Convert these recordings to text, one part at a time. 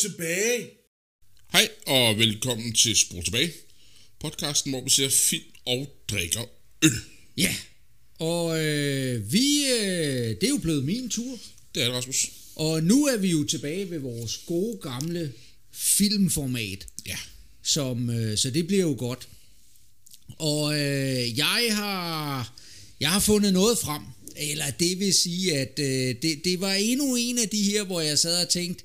Tilbage! Hej og velkommen til Spor tilbage, podcasten, hvor vi ser film og drikker øl. Ja, og øh, vi, øh, det er jo blevet min tur, Det er det, Rasmus. og nu er vi jo tilbage ved vores gode gamle filmformat, Ja. som, øh, så det bliver jo godt. Og øh, jeg har jeg har fundet noget frem, eller det vil sige, at øh, det, det var endnu en af de her, hvor jeg sad og tænkte,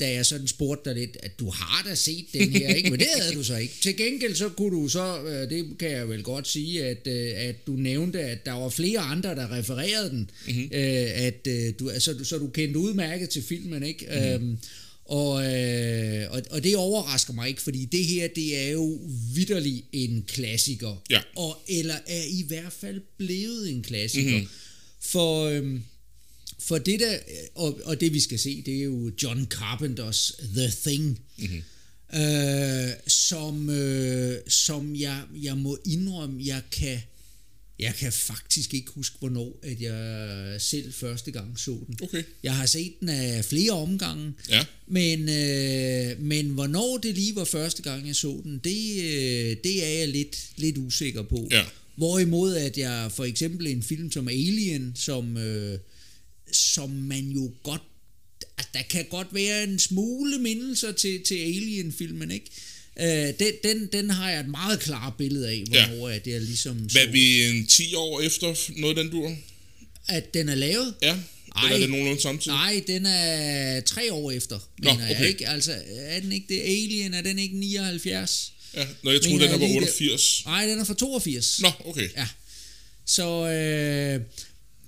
da jeg sådan spurgte dig lidt, at du har da set den her, ikke? Men det havde du så ikke. Til gengæld så kunne du så, øh, det kan jeg vel godt sige, at, øh, at du nævnte, at der var flere andre, der refererede den. Mm-hmm. At du, altså, så du kendte udmærket til filmen, ikke? Mm-hmm. Øhm, og, øh, og, og det overrasker mig ikke, fordi det her, det er jo vidderlig en klassiker. Ja. Og, eller er i hvert fald blevet en klassiker. Mm-hmm. For... Øhm, for det der, og, og det vi skal se, det er jo John Carpenters The Thing, mm-hmm. øh, som, øh, som jeg, jeg må indrømme, jeg kan, jeg kan faktisk ikke huske, hvornår at jeg selv første gang så den. Okay. Jeg har set den af flere omgange, Ja. men, øh, men hvornår det lige var første gang, jeg så den, det, øh, det er jeg lidt, lidt usikker på. Ja. Hvorimod at jeg for eksempel en film som Alien, som, øh, som man jo godt, at der kan godt være en smule mindelser til, til Alien-filmen, ikke? Øh, den, den, den har jeg et meget klart billede af, Ja. hvornår at jeg ligesom Hvad så, er vi en 10 år efter noget den dur? at den er lavet. Ja. Ej. Eller er det nogenlunde samtidig? Nej, den er tre år efter, Nå, mener jeg okay. ikke. Altså, er den ikke det? Alien, er den ikke 79? Ja. Nå, jeg troede, den her jeg var lige det. 88. Nej, den er fra 82. Nå, okay. Ja. Så, øh,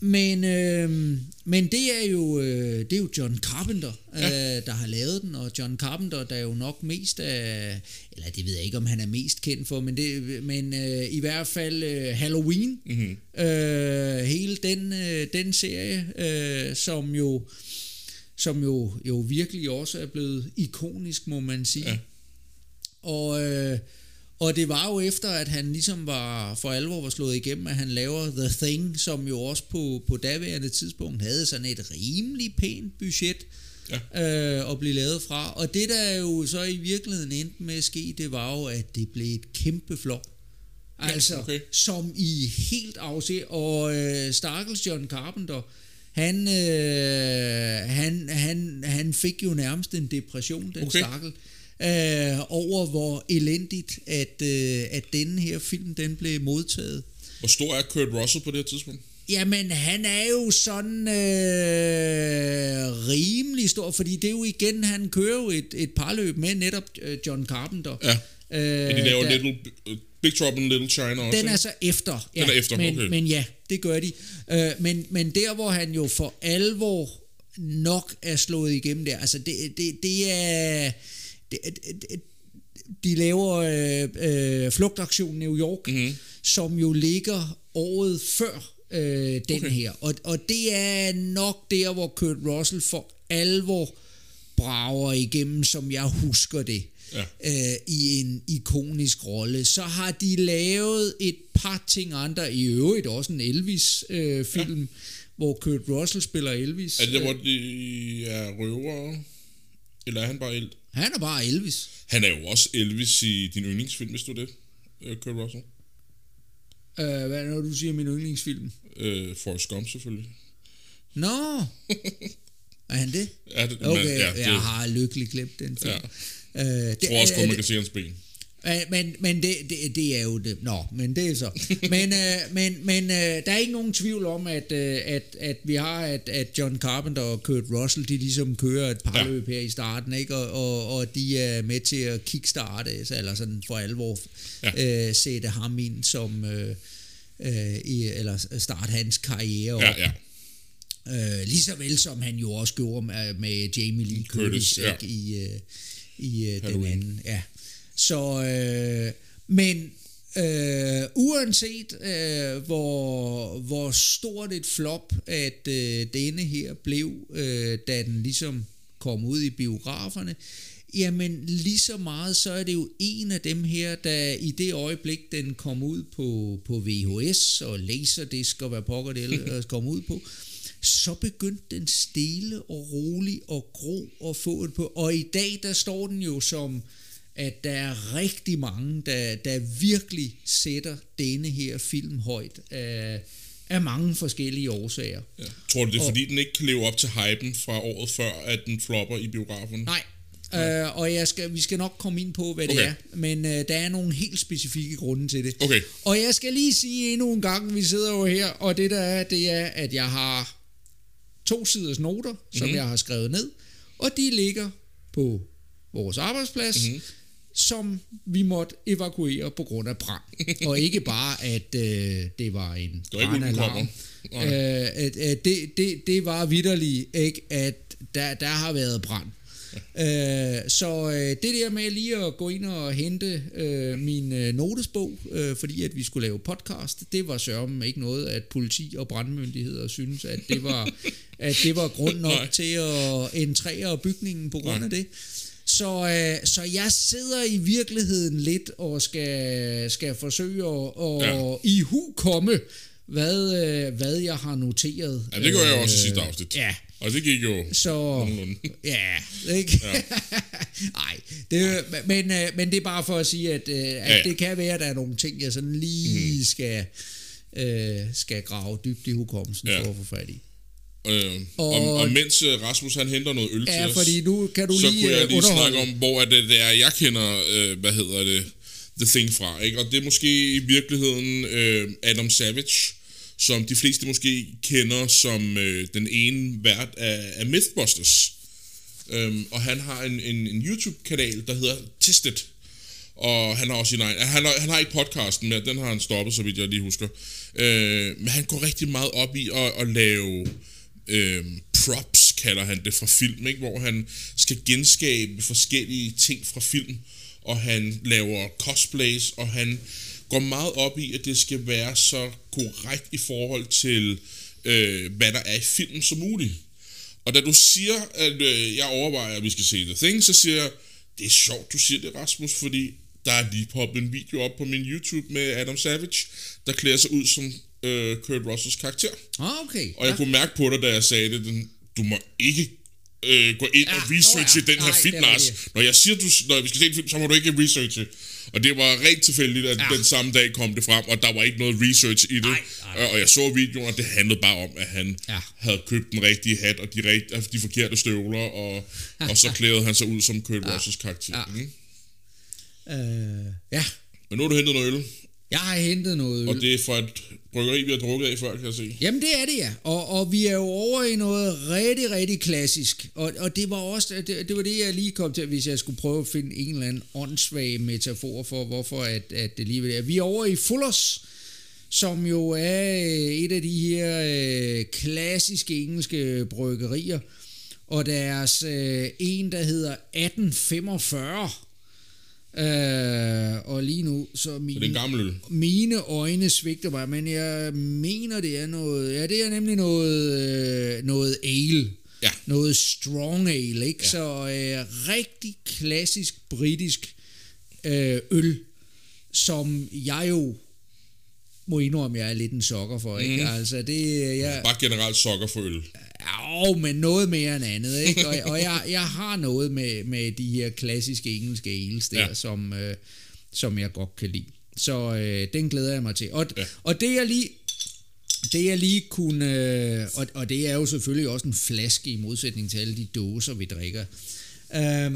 men, øh, men det er jo øh, det er jo John Carpenter, ja. øh, der har lavet den, og John Carpenter, der er jo nok mest af, eller det ved jeg ikke, om han er mest kendt for, men, det, men øh, i hvert fald øh, Halloween, mm-hmm. øh, hele den, øh, den serie, øh, som jo som jo, jo virkelig også er blevet ikonisk, må man sige. Ja. Og, øh, og det var jo efter, at han ligesom var for alvor var slået igennem, at han laver The Thing, som jo også på, på daværende tidspunkt havde sådan et rimelig pænt budget ja. øh, at blive lavet fra. Og det, der jo så i virkeligheden endte med at ske, det var jo, at det blev et kæmpe flop. Altså, okay. som i helt afse, og øh, Stakkels John Carpenter, han, øh, han, han, han fik jo nærmest en depression, den Okay. okay. Øh, over hvor elendigt, at, øh, at denne her film, den blev modtaget. Hvor stor er Kurt Russell på det her tidspunkt? Jamen, han er jo sådan øh, rimelig stor, fordi det er jo igen, han kører jo et, et parløb med netop øh, John Carpenter. Ja. Øh, de laver der- Little, Big Trouble in Little China også, den er så efter. Ja, Den er efter, men, okay. men ja, det gør de. Øh, men, men der, hvor han jo for alvor nok er slået igennem der, altså det, det, det er... Det, det, de laver øh, øh, flugtaktion New York, Mhm. mm-hmm. som jo ligger året før øh, den Okay. her. Og, og det er nok der, hvor Kurt Russell for alvor brager igennem, som jeg husker det Ja. øh, i en ikonisk rolle. Så har de lavet et par ting andre, i øvrigt også en Elvis-film, øh, film, ja. hvor Kurt Russell spiller Elvis. Er det der, hvor de er røvere? Eller er han bare el? Han er bare Elvis. Han er jo også Elvis i din yndlingsfilm, hvis du er det, øh, Kurt Russell. Øh, hvad er det, du siger min yndlingsfilm? Øh, Forrest Gump selvfølgelig. Nå, er han det? Ja, det, Okay, men, ja, det, jeg har lykkelig glemt den film. Ja. Øh, det, Jeg tror også er- kun, man er kan se hans ben. Øh, Men, men det, det, det er jo det. Nå, men det er så. Men, øh, men, men øh, der er ikke nogen tvivl om, at, øh, at, at vi har, at, at John Carpenter og Kurt Russell, de ligesom kører et parløb her i starten, ikke? Og, og, og de er med til at kickstarte, eller sådan for alvor ja. øh, sætte ham ind som, øh, øh, i, eller starte hans karriere op. Ja, ja. Øh, lige så vel som han jo også gjorde med, med Jamie Lee Curtis, Curtis, ja. ikke, i, øh, i øh, den anden. Ja. Så, øh, men øh, uanset øh, hvor, hvor stort et flop, at øh, denne her blev, øh, da den ligesom kom ud i biograferne, jamen lige så meget, så er det jo en af dem her, der i det øjeblik, den kom ud på, på VHS og Laserdisc og hvad pokker det ellers kom ud på, så begyndte den stille og rolig og gro og få et på. Og i dag, der står den jo som, at der er rigtig mange, der, der virkelig sætter denne her film højt af, af mange forskellige årsager. Ja. Tror du, det er fordi, den ikke kan leve op til hypen fra året før, at den flopper i biografen? Nej, Øh, og jeg skal, vi skal nok komme ind på, hvad det Okay. er, men øh, der er nogle helt specifikke grunde til det. Okay. Og jeg skal lige sige endnu en gang, vi sidder jo her, og det der er, det er, at jeg har to siders noter, som Mhm. jeg har skrevet ned, og de ligger på vores arbejdsplads, Mhm. Som vi måtte evakuere på grund af brand. og ikke bare, at øh, det var en brandalarm. Øh, at, at det, det, det var vidderligt ikke, at der, der har været brand. Øh, så øh, det der med lige at gå ind og hente øh, min øh, notesbog, øh, fordi at vi skulle lave podcast, det var sørme ikke noget, at politi og brandmyndigheder synes, at det var, at det var grund nok Nej. til at entrere bygningen på grund af det. Så, øh, så jeg sidder i virkeligheden lidt og skal, skal forsøge at, at Ja. i hu komme, hvad, øh, hvad jeg har noteret. Ja, det gør jeg også i Øh, sidste afsnit. Ja, Og det gik jo så... Ja, ikke? Nej, det, men, øh, men det er bare for at sige, at, at ja. det kan være, at der er nogle ting, jeg sådan lige Mhm. skal, øh, skal grave dybt i hukommelsen Ja. for at få fat i. Øh, og, Og- og mens øh, Rasmus han henter noget øl til Ja, os, fordi nu kan du så lige, kunne jeg øh, lige underholde. snakke om, hvor er det, det er, jeg kender, øh, hvad hedder det, The Thing fra. Ikke? Og det er måske i virkeligheden øh, Adam Savage, som de fleste måske kender som øh, den ene vært af, af Mythbusters. Øhm, og han har en, en, en YouTube-kanal, der hedder Tested. Og han har også sin egen... Han har, han har ikke podcasten mere, den har han stoppet, så vidt jeg lige husker. Øh, men han går rigtig meget op i at, at lave øh, props, kalder han det, fra film, ikke? hvor han skal genskabe forskellige ting fra film, og han laver cosplays, og han går meget op i, at det skal være så korrekt i forhold til, øh, hvad der er i filmen som muligt. Og da du siger, at øh, jeg overvejer, at vi skal se The Thing, så siger jeg, det er sjovt, du siger det, Rasmus, fordi der er lige poppet en video op på min YouTube med Adam Savage, der klæder sig ud som øh, Kurt Russells karakter. Ah, okay. Og jeg kunne mærke på dig, da jeg sagde det, den, du må ikke øh, gå ind Ja, og researche ja. den her Nej, film, Lars. Når jeg siger, du, når vi skal se en film, så må du ikke researche. Og det var rent tilfældigt, at Ja. ja. den samme dag kom det frem, og der var ikke noget research i det. Nej, nej. Og- jeg så videoen, og det handlede bare om, at han Ja. ja. havde købt den rigtige hat og de, rigt, altså de forkerte støvler, og, og så klædede han sig ud som Kurt ja. Russells karakter. Ja. Ja. Ikke? Øh, ja, Men nu har du hentet noget øl, jeg har hentet noget og det er fra et bryggeri, vi har drukket af før, kan jeg se. Jamen det er det ja, og, og vi er jo over i noget rigtig, rigtig klassisk, og, og det var også, det, det var det jeg lige kom til, hvis jeg skulle prøve at finde en eller anden åndssvag metafor for, hvorfor at, at det lige det. Vi er over i Fullers, som jo er øh, et af de her øh, klassiske engelske bryggerier, og deres øh, en, der hedder 1845, øh, og lige nu, så Så min, det er gammel øl. mine øjne svigter mig, men jeg mener, det er noget, ja, det er nemlig noget, øh, noget ale. Ja. Noget strong ale, ikke? Ja. Så øh, rigtig klassisk britisk øh, øl, som jeg jo må indrømme, jeg er lidt en sokker for, ikke? Mhm. Altså, det, jeg, Bare generelt sokker for øl. Ja, men noget mere end andet, ikke? Og, og jeg, jeg har noget med, med de her klassiske engelske ales der, ja. Som, øh, som jeg godt kan lide. Så øh, den glæder jeg mig til. Og, ja. Ja. og det jeg lige... Det jeg lige kunne... Øh, og, og det er jo selvfølgelig også en flaske i modsætning til alle de dåser, vi drikker. Øh,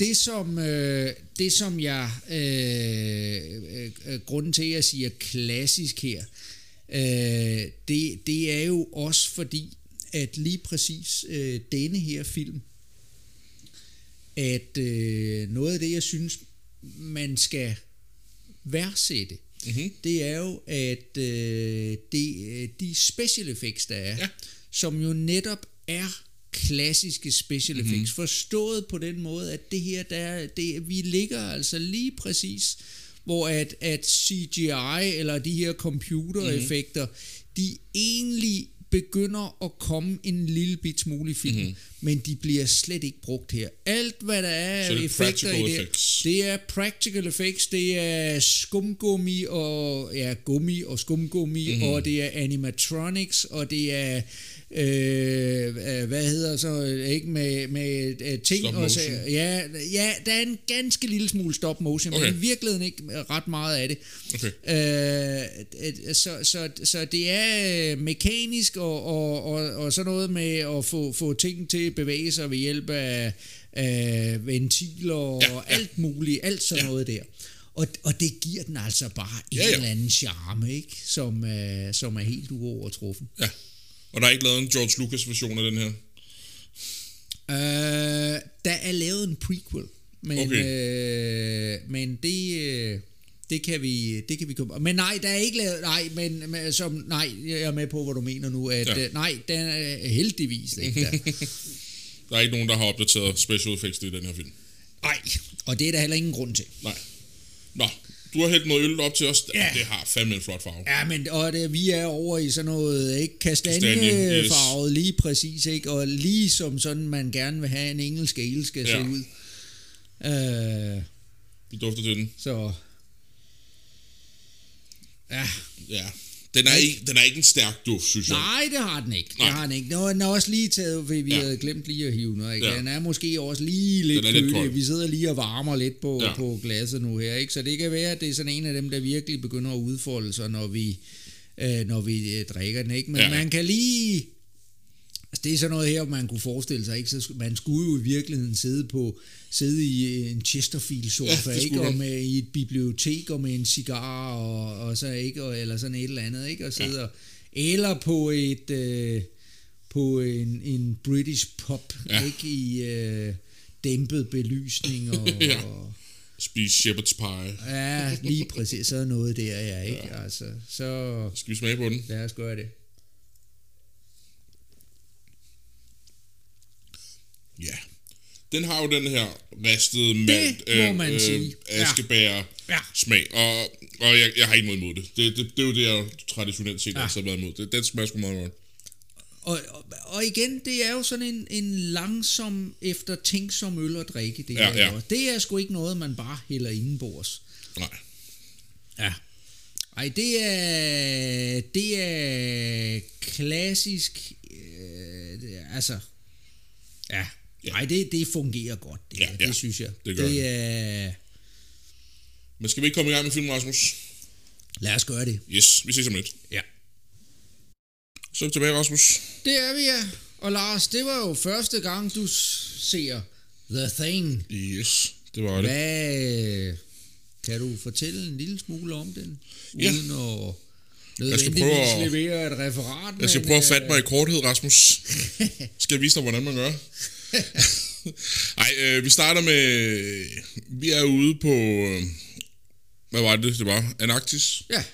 det som, øh, det som jeg... Øh, øh, øh, grunden til, at jeg siger klassisk her, øh, det, det er jo også fordi, at lige præcis øh, denne her film, at øh, noget af det, jeg synes, man skal værdsætte, Mm-hmm. det er jo, at øh, det, øh, de special effects, der er, ja. Ja. som jo netop er klassiske special effects, mm-hmm. forstået på den måde, at det her, der, det, vi ligger altså lige præcis, hvor at, at CGI eller de her computereffekter, mm-hmm. de egentlig begynder at komme en lille bit smule i film, mm-hmm men de bliver slet ikke brugt her. Alt hvad der er Så det er effekter i det, effects. Det er practical effects, det er skumgummi og ja, gummi og skumgummi, mm-hmm. og det er animatronics, og det er øh, øh, hvad hedder så ikke med med øh, ting Stop og så, ja, ja, der er en ganske lille smule stop motion, okay. Men i virkeligheden ikke ret meget af det. Okay. Øh, øh, så, så, så det er øh, mekanisk og, og, og, og sådan noget med at få, få ting til at bevæge sig ved hjælp af, af ventiler og ja, ja. alt muligt, alt sådan Ja. noget der. Og, og det giver den altså bare en Ja, ja. eller anden charme, ikke? Som, øh, som er helt uovertruffen. Ja. Og der er ikke lavet en George Lucas version af den her. Øh, der er lavet en prequel, men, Okay. øh, men det, øh, det kan vi det kan vi komme. Men nej, der er ikke lavet nej, men, men som nej, jeg er med på hvad du mener nu at Ja. øh, nej, den er heldigvis ikke der. Der er ikke nogen, der har opdateret special effects i den her film. nej, og det er der heller ingen grund til. Nej. Nå, du har hældt noget øl op til os. Ja. Det har fandme en flot farve. Ja, men og det, vi er over i sådan noget ikke Kastanje, kastanjefarvet lige præcis, ikke? Og lige som sådan man gerne vil have en engelsk ale skal Ja. se ud. Øh, Vi dufter til den. så ja, Ja. Den er, ikke, den er ikke en stærk duft, synes jeg. Nej, det har den ikke. Nej. Det har den ikke. Nå, den er også lige taget, fordi vi Ja. havde glemt lige at hive noget. Ikke? Ja. Den er måske også lige lidt Den er lidt kølig. Vi sidder lige og varmer lidt på, Ja. på glasset nu her. Ikke? Så det kan være, at det er sådan en af dem, der virkelig begynder at udfolde sig, når vi, øh, når vi øh, drikker den. Ikke? Men ja. man kan lige... Altså, det er sådan noget her, man kunne forestille sig. Ikke? Så man skulle jo i virkeligheden sidde på sidde i en Chesterfield-sofa, Ja, ikke? Og med i et bibliotek og med en cigar og, og så ikke, og, eller sådan et eller andet, ikke? Og sidde ja. og, eller på et øh, på en, en British pub, Ja. ikke i øh, dæmpet belysning og, Ja. ja. og Spise shepherd's pie. ja, lige præcis sådan noget der, ja, ikke? Ja. Altså, så Skal vi smage på den? lad os gøre det. Ja. Den har jo den her ristede malt, må man sige. Ja. askebær Ja. smag, og, og jeg, jeg har ikke noget imod det. Det, det. det er jo det, jeg traditionelt set Ja. har været imod. Det, den smager sgu meget godt. Og, og, og igen, det er jo sådan en, en langsom, eftertænksom øl at drikke. Det, Ja, her, ja. det er sgu ikke noget, man bare hælder indenbords. Nej. Ja. Ej, det er, det er klassisk, øh, det altså, ja. Ja. Ej, det, det fungerer godt, det, Ja, ja, det synes jeg. Det gør det er, Men skal vi ikke komme i gang med filmen, Rasmus? lad os gøre det. Yes, vi ses om lidt. Ja. Så er vi tilbage, Rasmus. Det er vi, ja. Og Lars, det var jo første gang, du ser The Thing. Yes, det var det. Hvad, kan du fortælle en lille smule om den? Ja. Uden at skal prøve at- levere et referat. Jeg skal prøve at øh, fatte mig i korthed, Rasmus. skal jeg vise dig, hvordan man gør? Ej, øh, vi starter med... Vi er ude på... Øh, hvad var det, det var? Antarktis. Ja,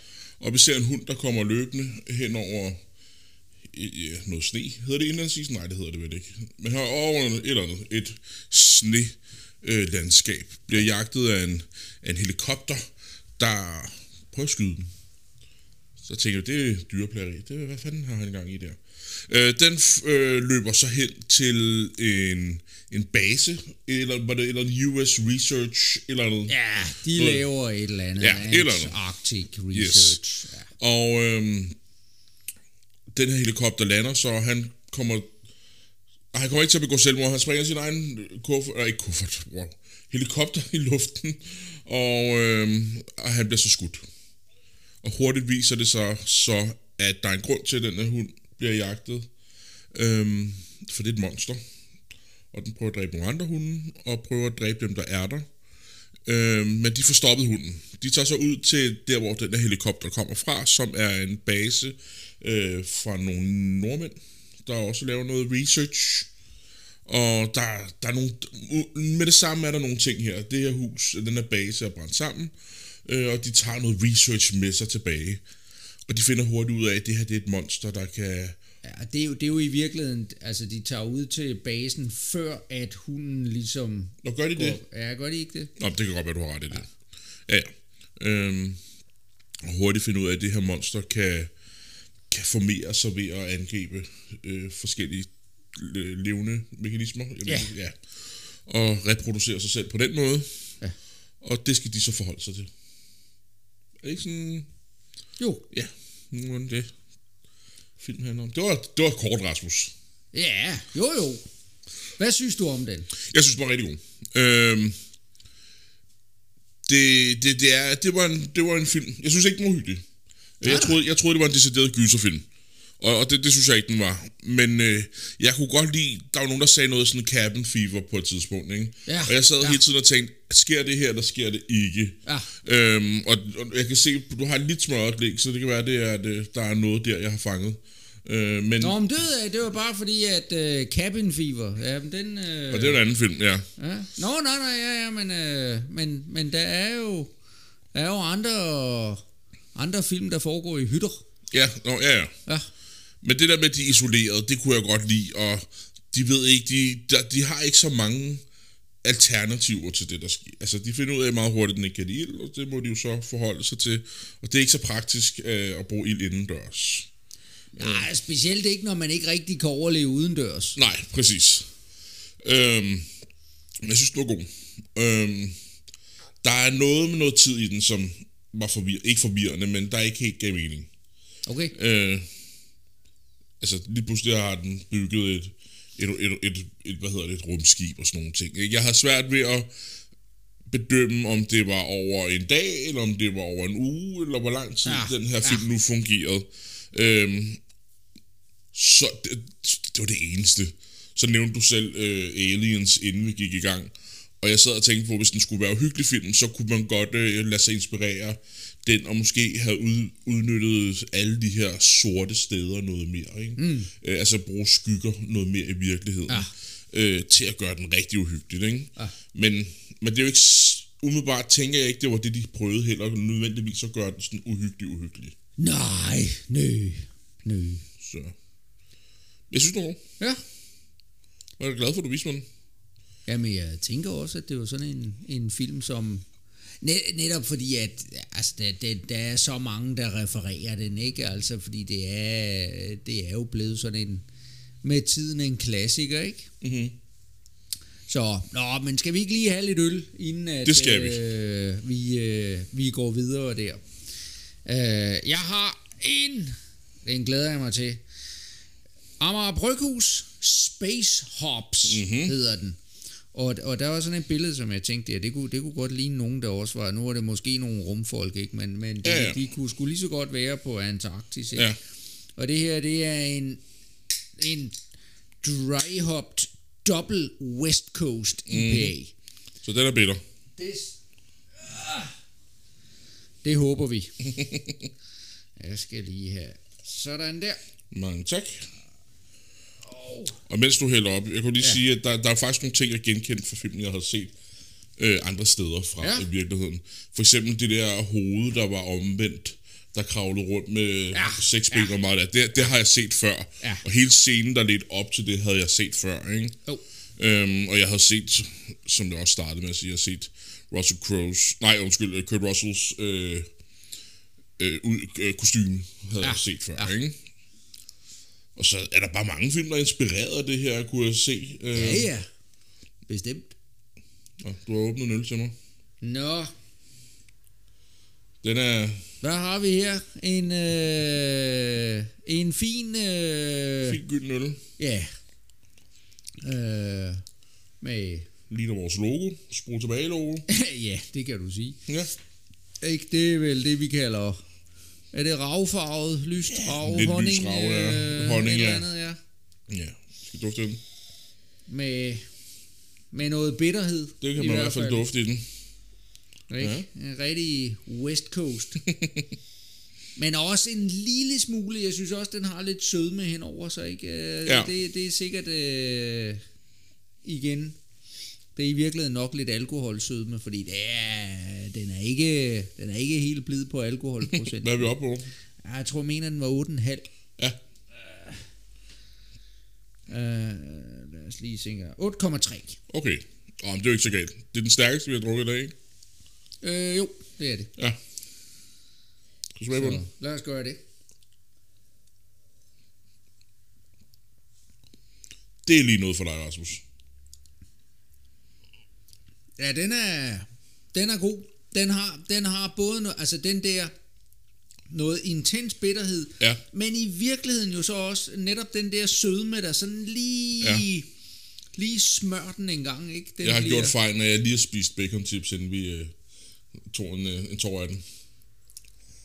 Og vi ser en hund, der kommer løbende hen over ja, noget sne. Hedder det indlandsis? Nej, det hedder det vel ikke. Men her over et eller andet. Et sne øh, landskab. Bliver jagtet af en, af en helikopter, der prøver at skyde den. Så tænker jeg, det er dyreplageri. Det, hvad fanden har han gang i der? Øh, den øh, løber så hen til en, en base, eller, var det, eller en US Research, eller noget. ja de Noget- laver et eller andet. Ja, et eller andet. Arctic Research. Ja. Og øhm, den her helikopter lander, så han kommer... Han kommer ikke til at begå selvmord. Han springer sin egen kuffert, eller ikke kuffert, wow, helikopter i luften, og, øhm, og han bliver så skudt. Og hurtigt viser det sig så, at der er en grund til, at den her hund bliver jagtet. Øhm, for det er et monster. Og den prøver at dræbe nogle andre hunde, og prøver at dræbe dem, der er der. Øhm, men de får stoppet hunden. De tager så ud til der, hvor den her helikopter kommer fra, som er en base øh, fra nogle nordmænd, der også laver noget research. Og der, der er nogle, med det samme er der nogle ting her. Det her hus, den her base er brændt sammen, øh, og de tager noget research med sig tilbage. Og de finder hurtigt ud af, at det her det er et monster, der kan... Ja, det er, jo, det er jo i virkeligheden, altså de tager ud til basen, før at hunden ligesom... Nå, gør de det? Går, ja, gør de ikke det? Nå, det kan godt være, du har ret i det. Ja, ja. Øhm, og hurtigt finde ud af, at det her monster kan, kan formere sig ved at angribe øh, forskellige øh, levende mekanismer. Jeg Ja. ved, ja. Og reproducere sig selv på den måde. Ja. Og det skal de så forholde sig til. Er det ikke sådan... Jo. Ja, nogenlunde det film handler om. Det var, det var kort, Rasmus. Ja, jo jo. Hvad synes du om den? Jeg synes, den var rigtig god. Øhm, det, det, det, er, det, var en, det var en film. Jeg synes ikke, den var hyggelig. Jeg troede, jeg troede, det var en decideret gyserfilm. Og, og det, det synes jeg ikke, den var. Men øh, jeg kunne godt lide, der var nogen, der sagde noget sådan cabin fever på et tidspunkt. Ikke? Ja, og jeg sad ja. hele tiden og tænkte, sker det her, eller sker det ikke? Ja. Øhm, og, og jeg kan se, du har et lidt smørret blik, så det kan være, det er, at øh, der er noget der, jeg har fanget. Øh, men, Nå, men det, jeg, det var bare fordi, at uh, Cabin Fever, ja, men den... Uh, og det er jo en anden film, ja. ja. Nå, nej, nej, ja, ja, men, uh, men, men der er jo, der er jo andre, andre film, der foregår i hytter. Ja, nå, ja, ja. Ja, Men det der med, at de er isoleret, det kunne jeg godt lide, og de ved ikke, de, der, de har ikke så mange alternativer til det, der sker. Altså, de finder ud af meget hurtigt, at den ikke kan ild, og det må de jo så forholde sig til. Og det er ikke så praktisk øh, at bruge ild indendørs. nej, specielt ikke, når man ikke rigtig kan overleve udendørs. Nej, præcis. Øhm, men jeg synes, den var god. Øhm, der er noget med noget tid i den, som var forvir- ikke forvirrende, men der er ikke helt gav mening. Okay, Øh, altså lige pludselig har den bygget et, et, et, et, et, hvad hedder det, et rumskib og sådan nogle ting. ikke? Jeg har svært ved at bedømme, om det var over en dag, eller om det var over en uge, eller hvor lang tid Ja, ja, den her ja. film nu fungerede. Øhm, så det, det var det eneste. Så nævnte du selv øh, Aliens, inden vi gik i gang. Og jeg sad og tænkte på, at hvis den skulle være en hyggelig film, så kunne man godt øh, lade sig inspirere den, og måske have ud, udnyttet alle de her sorte steder noget mere. Ikke? Mm. Øh, altså bruge skygger noget mere i virkeligheden. Ja. Øh, til at gøre den rigtig uhyggelig. Ikke? Ja. Men, men det er jo ikke... Umiddelbart tænker jeg ikke, det var det, de prøvede heller nødvendigvis at gøre den sådan uhyggelig uhyggelig. nej, nø, nø. Så jeg synes, det var. Ja, Jeg er glad for, at du viste mig den. Jamen, jeg tænker også, at det var sådan en, en film, som... Net, netop fordi, at altså, der, der, der er så mange, der refererer den, ikke? Altså, fordi det er, det er jo blevet sådan en... Med tiden en klassiker, ikke? Mm-hmm. Så, nå, men skal vi ikke lige have lidt øl, inden at, Det skal vi. Øh, vi, øh, vi går videre der? Øh, jeg har en, den glæder jeg mig til. Amager Bryghus Space Hops Mhm. mm-hmm. hedder den. Og, og der var sådan et billede, som jeg tænkte, ja, det kunne, det kunne godt ligne nogen, der også var, nu er det måske nogle rumfolk, ikke? men, men de, Ja, ja, de kunne sgu lige så godt være på Antarktis. Ikke? Ja. Og det her, det er en, en dry hopped double West Coast IPA. Mm. Så den er bitter. Det, Ah. det håber vi. jeg skal lige have sådan der. Mange tak. Og mens du hælder op, jeg kunne lige Ja. sige, at der, der er faktisk nogle ting, jeg genkendte fra filmen, jeg havde set øh, andre steder fra Ja. i virkeligheden. For eksempel det der hoved, der var omvendt, der kravlede rundt med Ja. seks ben Ja. og meget af. Det, det har jeg set før. Ja. Og hele scenen, der ledte op til det, havde jeg set før. Ikke? Jo. Øhm, og jeg havde set, som det også startede med at sige, jeg har set Russell Crowe's, nej undskyld, Kurt Russells øh, øh, øh, kostume, havde Ja. jeg set før, ja. ikke? Og så er der bare mange film, der er inspireret af det her, kunne jeg se. Øh, Ja, ja. Bestemt. Nå, du har åbnet en øl til mig. Nå, Den er hvad har vi her? En, øh, en fin... Øh, fint gylden øl. Ja. Øh, med... Ligner vores logo. Spol tilbage logo. ja, det kan du sige. Ja. Ikke, det er vel det, vi kalder... Er det ravfarvet, lyst rav, lidt honning? lys rav, ja. øh, Honning, ja. Andet, ja. Ja. Skal dufte den? Med, med noget bitterhed. Det kan man i hvert fald dufte i den. Ikke? Ja. En rigtig West Coast. Men også en lille smule, jeg synes også, den har lidt sødme henover sig, ikke? Øh, Ja. Det, det er sikkert, øh, igen, det er i virkeligheden nok lidt alkoholsødme, fordi det er, den, er ikke, den er ikke helt blid på alkoholprocent. Hvad er vi oppe på? Jeg tror, jeg mener, den var 8,5. Ja. Øh, lad os lige her. 8,3. Okay. Åh, men det er jo ikke så galt. Det er den stærkeste, vi har drukket i dag, ikke? Øh, jo, det er det. Ja. Skal du smage på den? lad os gøre det. Det er lige noget for dig, Rasmus. Ja, den er, den er god. Den har, den har både, no, altså den der noget intens bitterhed, Ja. men i virkeligheden jo så også netop den der sødme, der sådan lige, Ja. lige smør den en gang, ikke? Den Jeg har bliver- gjort fejl, når jeg lige har spist bacon chips, inden vi øh, tog en, øh, en tår af den.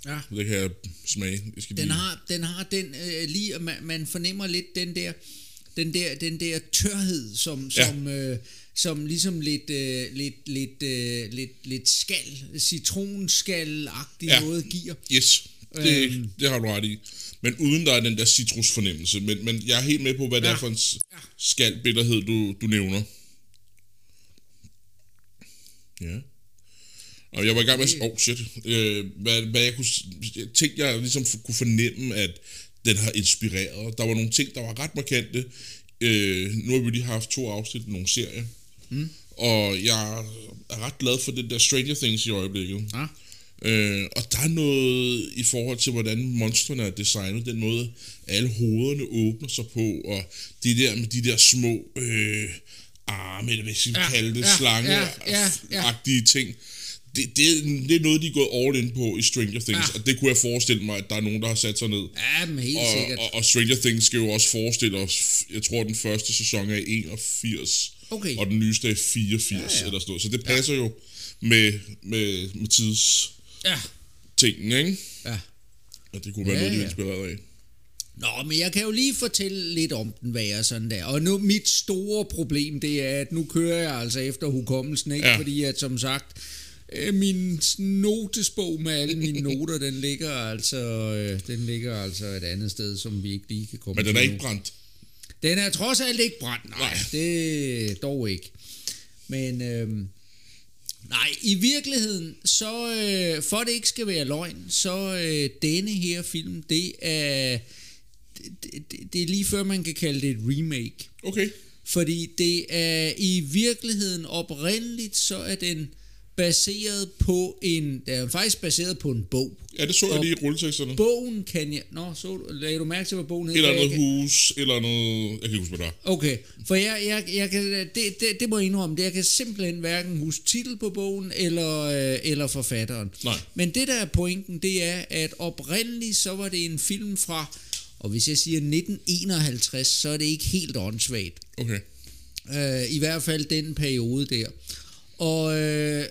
Ja. Det kan jeg smage. Jeg skal Den lige... har, den har den øh, lige, man, man fornemmer lidt den der, den der, den der tørhed, som, Ja. som, øh, som ligesom lidt, øh, lidt, lidt, øh, lidt, lidt skal, citronskal-agtig Ja. noget giver. Yes, det, Øhm. det har du ret i. Men uden der er den der citrusfornemmelse. Men, men jeg er helt med på, hvad det Ja. er for en s- skaldbitterhed, du, du nævner. Ja. Og jeg var i gang med at... Oh, shit. Øh, hvad, hvad jeg kunne... Ting, jeg ligesom kunne fornemme, at den har inspireret. Der var nogle ting, der var ret markante. Øh, nu har vi lige haft to afsnit i nogle serier. Mm. Og jeg er ret glad for den der Stranger Things i øjeblikket. Ja. Øh, og der er noget i forhold til, hvordan monstrene er designet, den måde, alle hovederne åbner sig på, og de der med de der små øh, arme, eller hvad skal vi Ja, kalde det, ja, slange ja, ja, ja. ting. Det, det, det er noget, de er gået all in på i Stranger Things, Ja. og det kunne jeg forestille mig, at der er nogen, der har sat sig ned. Ja, men helt Og, sikkert. og, og Stranger Things skal jo også forestille os, jeg tror, den første sæson er 81, Okay. og den nyeste er 84, Ja, ja. eller sådan noget. Så det passer jo med, med, med tids Ja, tingene, ikke? ja. Og det kunne være Ja, noget, de er ja. inspireret af. Nå, men jeg kan jo lige fortælle lidt om den, hvad jeg sådan der. Og nu, mit store problem, det er, at nu kører jeg altså efter hukommelsen, ikke? Ja. Ja. Fordi at, som sagt, min notesbog med alle mine noter, den ligger altså, øh, den ligger altså et andet sted, som vi ikke lige kan komme Men den til er ikke brændt. Den er trods alt ikke brændt. Nej, Nej. det dog ikke. Men øhm, nej, i virkeligheden, så øh, for det ikke skal være løgn, så øh, denne her film, det er, det, det, det er lige før man kan kalde det et remake. Okay. Fordi det er i virkeligheden oprindeligt, så er den baseret på en, den er faktisk baseret på en bog. Ja, det så jeg Og lige i rulleteksterne. Bogen kan jeg, nå, så lagde du mærke til, hvad bogen hed? Et eller andet kan- hus, eller andet... Jeg kan ikke huske, hvad der er. Okay, for jeg, jeg, jeg kan, det, det, det må jeg indrømme, det jeg kan simpelthen hverken huske titel på bogen eller, øh, eller forfatteren. Nej. Men det der er pointen, det er, at oprindeligt så var det en film fra, og hvis jeg siger 1951, så er det ikke helt åndssvagt. Okay. Øh, I hvert fald den periode der. Og øh,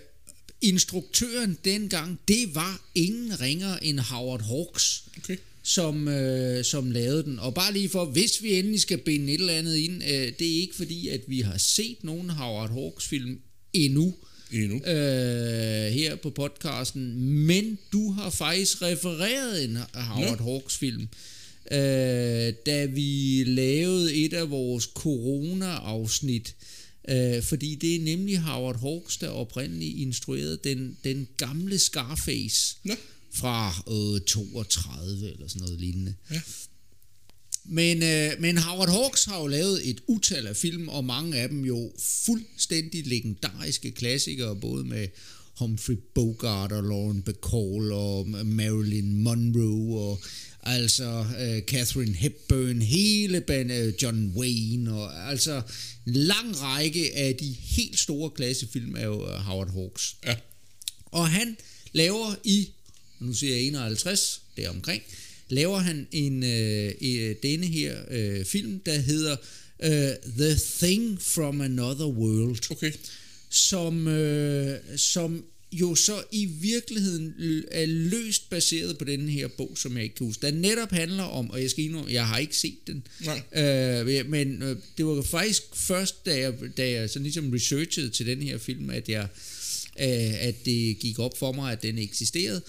instruktøren dengang, det var ingen ringer end Howard Hawks Okay. som, øh, som lavede den. Og bare lige for, hvis vi endelig skal binde et eller andet ind, øh, det er ikke fordi, at vi har set nogen Howard Hawks film endnu Endnu. øh, her på podcasten, men du har faktisk refereret en Howard Nå. Hawks film. Øh, da vi lavede et af vores corona-afsnit, øh, fordi det er nemlig Howard Hawks, der oprindeligt instruerede den, den gamle Scarface Nå. fra øh, 32 eller sådan noget lignende. Ja. Men, øh, men Howard Hawks har jo lavet et utal af film, og mange af dem jo fuldstændig legendariske klassikere, både med Humphrey Bogart og Lauren Bacall og Marilyn Monroe og altså øh, Catherine Hepburn, hele band, øh, John Wayne og altså en lang række af de helt store klassefilm er jo øh, Howard Hawks. Ja. Og han laver i, nu siger jeg 51, det er omkring, laver han en øh, øh, denne her øh, film, der hedder øh, The Thing from Another World, Okay. som, øh, som jo så i virkeligheden er løst baseret på den her bog, som jeg ikke kan huske. Der netop handler om, og jeg skal indrømme, jeg har ikke set den, Nej. Øh, men øh, det var faktisk først, da jeg, da jeg sådan ligesom researchede til den her film, at jeg øh, at det gik op for mig, at den eksisterede.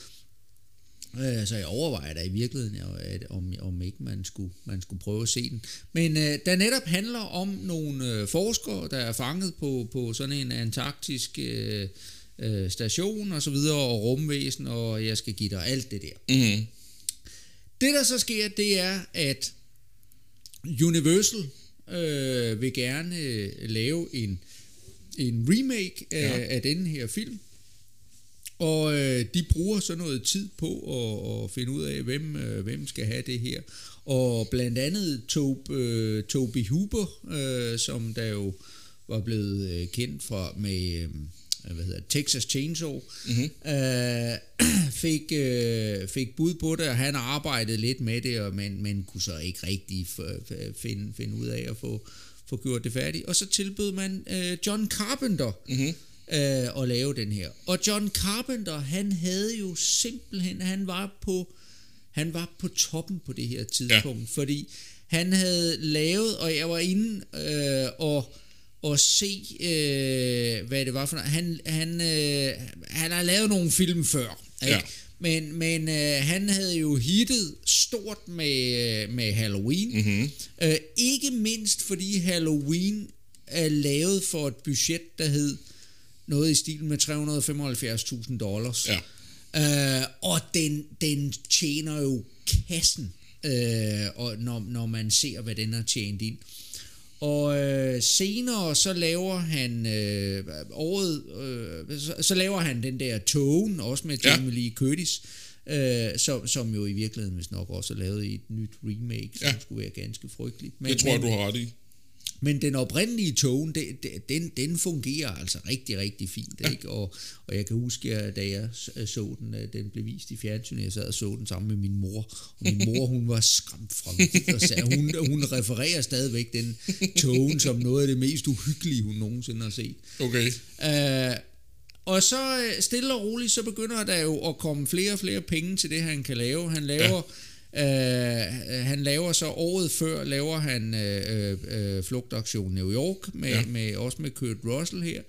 Øh, så jeg overvejer da i virkeligheden, at, om, om ikke man skulle, man skulle prøve at se den. Men øh, der netop handler om nogle øh, forskere, der er fanget på, på sådan en antarktisk øh, øh, station og så videre, og rumvæsen, og jeg skal give dig alt det der. Mm-hmm. Det der så sker, det er, at Universal øh, vil gerne øh, lave en, en remake af, Ja. af den her film. Og øh, de bruger så noget tid på at, at finde ud af, hvem, øh, hvem skal have det her. Og blandt andet Tobe, øh, Toby Huber, øh, som der jo var blevet øh, kendt fra med, øh, hvad hedder Texas Chainsaw, mm-hmm. øh, fik, øh, fik bud på det, og han arbejdede lidt med det, og, men, men kunne så ikke rigtig finde, finde ud af at få, få gjort det færdigt. Og så tilbød man øh, John Carpenter mm-hmm. øh, at lave den her. Og John Carpenter, han havde jo simpelthen, han var på, han var på toppen på det her tidspunkt, ja. fordi han havde lavet, og jeg var inde øh, og og se, øh, hvad det var for noget. Han, han, øh, han har lavet nogle film før, ikke? Ja. Men, men øh, han havde jo hittet stort med, med Halloween. Mm-hmm. Øh, ikke mindst fordi Halloween er lavet for et budget, der hed noget i stil med 375.000 dollars. Ja. Øh, og den, den tjener jo kassen, øh, og når, når man ser, hvad den har tjent ind. Og øh, senere så laver han øh, året, øh, så, så laver han den der Tone, også med Ja. Jamie Lee Curtis, øh, som, som jo i virkeligheden vist nok også er lavet i et nyt remake, som Ja. skulle være ganske frygteligt. Men, Det tror jeg, men, du har ret i. men den oprindelige tone, det, det, den, den fungerer altså rigtig, rigtig fint. Ja. Ikke? Og, og jeg kan huske, at da jeg s- så den, øh, den blev vist i fjernsynet, jeg sad og så den sammen med min mor. Og min mor, hun var skræmt fra vildt og sagde, hun, hun refererer stadigvæk den tone som noget af det mest uhyggelige, hun nogensinde har set. Okay. Øh, og så øh, stille og roligt, så begynder der jo at komme flere og flere penge til det, han kan lave. Han laver, ja. Øh, han laver så året før, laver han øh, øh, Flugtaktion New York, med, ja. Med, også med Kurt Russell her,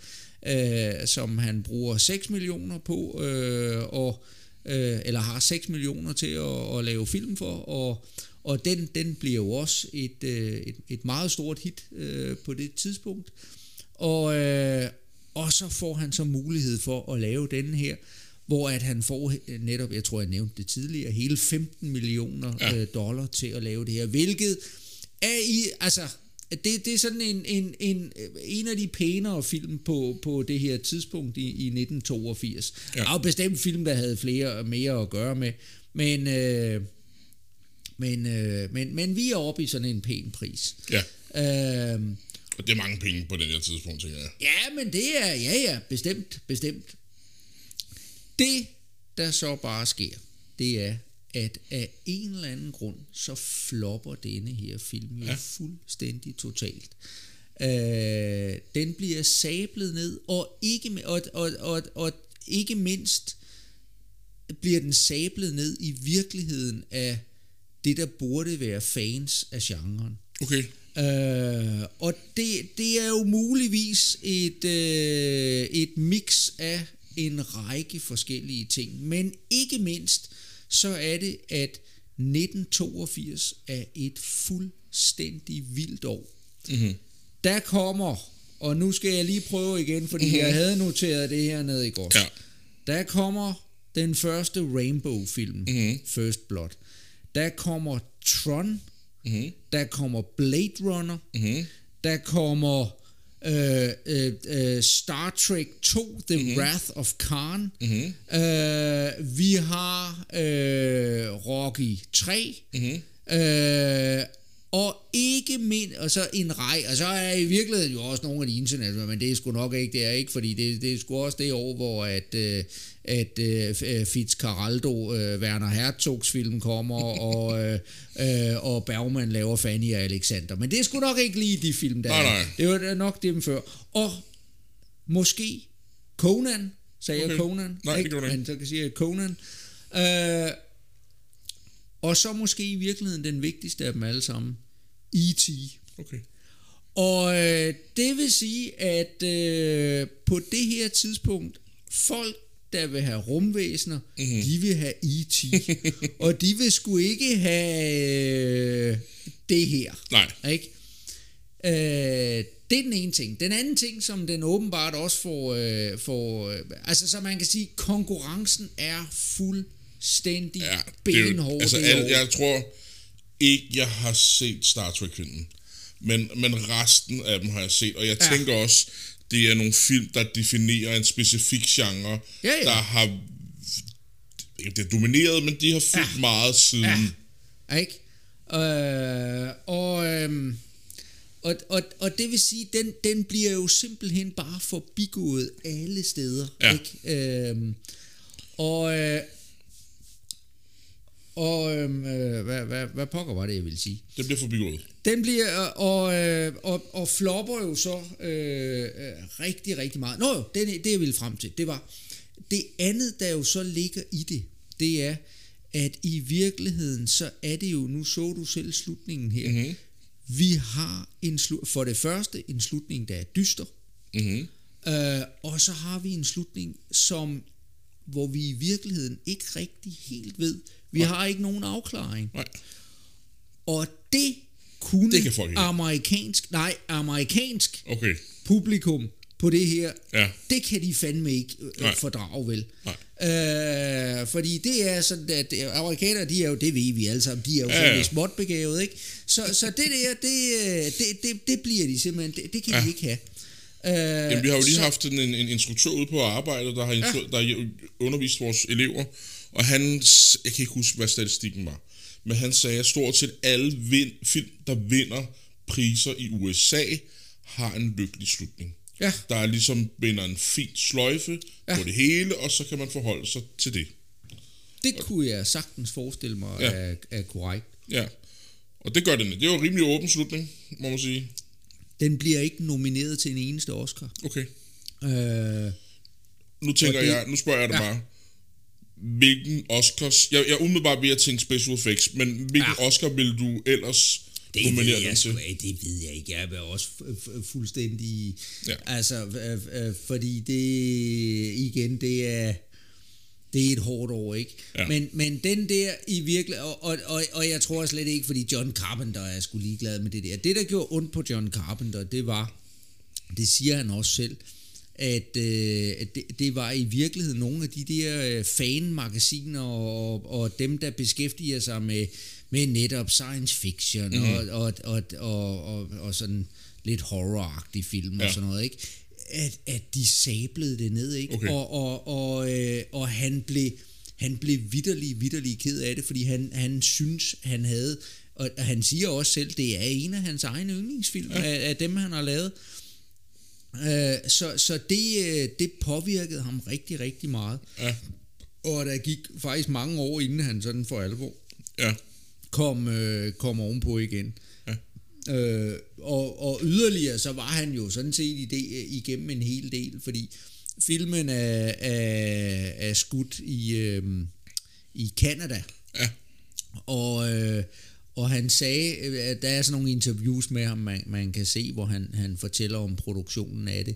øh, som han bruger 6 millioner på, øh, og, øh, eller har 6 millioner til at, at lave film for, og, og den, den bliver jo også et, øh, et, et meget stort hit øh, på det tidspunkt. Og, øh, og så får han så mulighed for at lave den her, hvor at han får øh, netop, jeg tror jeg nævnte det tidligere, hele 15 millioner ja. Øh, dollar til at lave det her, hvilket er i, altså, det, det er sådan en, en, en, en af de pænere film på, på det her tidspunkt i, i 1982. Ja. Der er bestemt film, der havde flere mere at gøre med, men, øh, men, øh, men, men vi er oppe i sådan en pæn pris. Ja. Øh, Og det er mange penge på den her tidspunkt, tænker jeg. Ja, men det er, ja ja, bestemt, bestemt. Det, der så bare sker, det er, at af en eller anden grund, så flopper denne her film jo ja. Fuldstændig totalt. Øh, den bliver sablet ned, og ikke, og, og, og, og ikke mindst bliver den sablet ned i virkeligheden af det, der burde være fans af genren. Okay. Øh, og det, det er jo muligvis et, øh, et mix af en række forskellige ting, men ikke mindst så er det, at 1982 er et fuldstændig vildt år. Mm-hmm. Der kommer, og nu skal jeg lige prøve igen, fordi mm-hmm. jeg havde noteret det her nede i går. Ja. Der kommer den første Rainbow-film, Mhm. First Blood. Der kommer Tron. Mm-hmm. Der kommer Blade Runner. Mm-hmm. Der kommer øh, øh, øh, Star Trek 2, The mm-hmm. Wrath of Khan. Mm-hmm. Øh, vi har øh, Rocky 3. Mm-hmm. Øh, og ikke mind, og så en rej, og så er i virkeligheden jo også nogle af de internationale, men det er sgu nok ikke, det er ikke, fordi det, det er sgu også det år, hvor at, øh, at øh, Fitzcarraldo, øh, Werner Herzogs film kommer, og, øh, øh, og Bergman laver Fanny og Alexander, men det er sgu nok ikke lige de film, der Nej, er. nej. Det var nok dem før. Og måske Conan, sagde okay. jeg. Conan? Nej, det gjorde du ikke. Men så kan jeg sige Conan. Øh, og så måske i virkeligheden den vigtigste af dem alle sammen, E.T. Okay. Og øh, det vil sige, at øh, på det her tidspunkt, folk, der vil have rumvæsener, mm-hmm. de vil have E.T. og de vil sgu ikke have øh, det her. Nej. Ikke? Øh, det er den ene ting. Den anden ting, som den åbenbart også får, øh, får øh, altså så man kan sige, konkurrencen er fuldstændig Ja, ja, det er jo- benhård. altså, al, jeg tror ikke, jeg har set Star Trek-filmen. Men, men resten af dem har jeg set, og jeg Ja. tænker også, det er nogle film, der definerer en specifik genre, Ja, ja. der har det er domineret, men de har fyldt Ja. meget siden. Ja. Ikke? Øh, og, øhm, Og, og, og det vil sige, den, den bliver jo simpelthen bare forbigået alle steder. Ja. Ikke? Øhm, og øh, og øhm, øh, hvad, hvad, hvad pokker var det, jeg ville sige? Det bliver forbigået. Den bliver, og, øh, og, og flopper jo så øh, øh, rigtig, rigtig meget. Nå jo, det, det jeg ville frem til, det var, det andet, der jo så ligger i det, det er, at i virkeligheden, så er det jo, nu så du selv slutningen her, mm-hmm. vi har en slu- for det første en slutning, der er dyster, Mm-hmm. øh, og så har vi en slutning, som hvor vi i virkeligheden ikke rigtig helt ved. Vi har ikke nogen afklaring. Nej. Og det kunne Det kan folk ikke. amerikansk, nej, amerikansk Okay. publikum på det her, Ja. det kan de fandme ikke øh, Nej. fordrage vel. Nej. Øh, fordi det er sådan, at øh, amerikanere, de er jo, det ved vi alle sammen, de er jo Ja, sådan ja. småt begavet, ikke? Så, så det der, det, øh, det, det, det bliver de simpelthen, det, det kan ja. De ikke have. Øh, Jamen, vi har jo lige så, haft en, en, instruktør ude på arbejdet, der har, ja. der har undervist vores elever, og han, jeg kan ikke huske, hvad statistikken var, men han sagde, at stort set alle vind, film, der vinder priser i USA, har en lykkelig slutning. Ja. Der er ligesom binder en fin sløjfe Ja. på det hele, og så kan man forholde sig til det. Det kunne jeg sagtens forestille mig ja. Er, er korrekt. Ja. Og det gør den. Det er jo en rimelig åben slutning, må man sige. Den bliver ikke nomineret til en eneste Oscar. Okay. Øh, Nu tænker det- jeg, nu spørger jeg dig ja. bare, hvilken Oscars, jeg, jeg umiddelbart ved at tænke special effects, men hvilken Ja. Oscar vil du ellers det ved nominere jeg den til? ikke, det ved jeg ikke. Jeg er også fu- fu- fuldstændig... Ja. Altså, øh, øh, fordi det igen, det er... Det er et hårdt år, ikke? Ja. Men, men den der i virkelig... Og, og, og, og jeg tror slet ikke, fordi John Carpenter er sgu ligeglad med det der. Det, der gjorde ondt på John Carpenter, det var... Det siger han også selv at, øh, at det, det var i virkeligheden nogle af de der øh, fan-magasiner og, og dem, der beskæftiger sig med, med netop science fiction mm. og, og, og, og, og, og sådan lidt horror film ja. og sådan noget, ikke? At, at de sablede det ned, ikke? Okay. Og, og, og, øh, og han blev han blev vidderlig, vidderlig ked af det, fordi han, han synes, han havde, og han siger også selv, det er en af hans egne yndlingsfilm, ja. af, af dem, han har lavet. Øh, så så det, øh, det påvirkede ham rigtig, rigtig meget. Ja, Og der gik faktisk mange år, inden han sådan for alvor ja, kom, øh, kom ovenpå igen. ja. Øh, og, og yderligere, så var han jo sådan set i det, igennem en hel del, fordi filmen er, er, er skudt i, øh, i Canada. ja. Og, øh, og han sagde, øh, at der er sådan nogle interviews med ham, man, man kan se, hvor han, han fortæller om produktionen af det.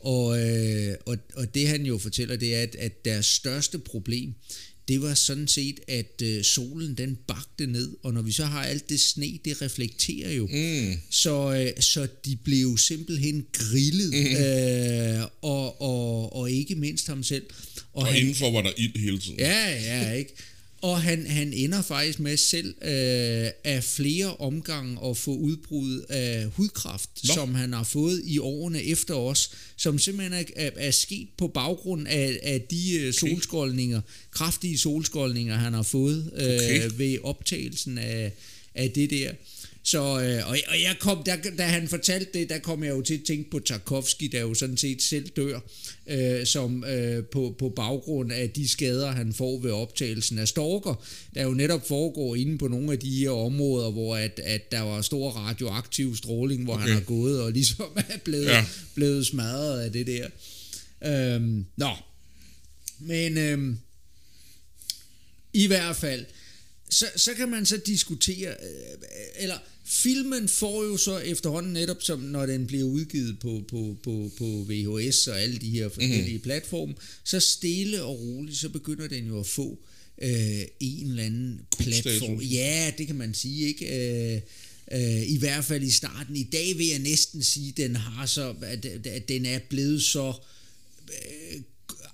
Og, øh, og, og det han jo fortæller, det er, at, at deres største problem, det var sådan set, at øh, solen den bagte ned, og når vi så har alt det sne, det reflekterer jo. Mm. Så, øh, så de blev simpelthen grillet, Mhm. øh, og, og, og ikke mindst ham selv. Og han, indenfor var der ild hele tiden. Ja, ja, ikke? Og han, han ender faktisk med selv øh, af flere omgange at få udbrud af hudkræft, Nå. Som han har fået i årene efter os, som simpelthen er, er, sket på baggrund af, af de øh, solskoldninger, kraftige solskoldninger, han har fået øh, Okay. ved optagelsen af, af det der. Så, øh, og, og jeg kom, da, da han fortalte det, der kom jeg jo til at tænke på Tarkovsky, der jo sådan set selv dør, øh, som øh, på, på baggrund af de skader, han får ved optagelsen af Stalker, der jo netop foregår inde på nogle af de her områder, hvor at, at der var stor radioaktiv stråling, hvor okay. han har gået og ligesom er blevet. Ja. blevet smadret af det der. Øhm, nå, men øhm, i hvert fald, så, så kan man så diskutere, øh, eller filmen får jo så efterhånden netop, som når den bliver udgivet på, på, på, på VHS og alle de her forskellige Mhm. mm. platforme, så stille og roligt, så begynder den jo at få øh, en eller anden platform. Ja, det kan man sige, ikke? Øh, øh, I hvert fald i starten. I dag vil jeg næsten sige, at den har så, at, at den er blevet så øh,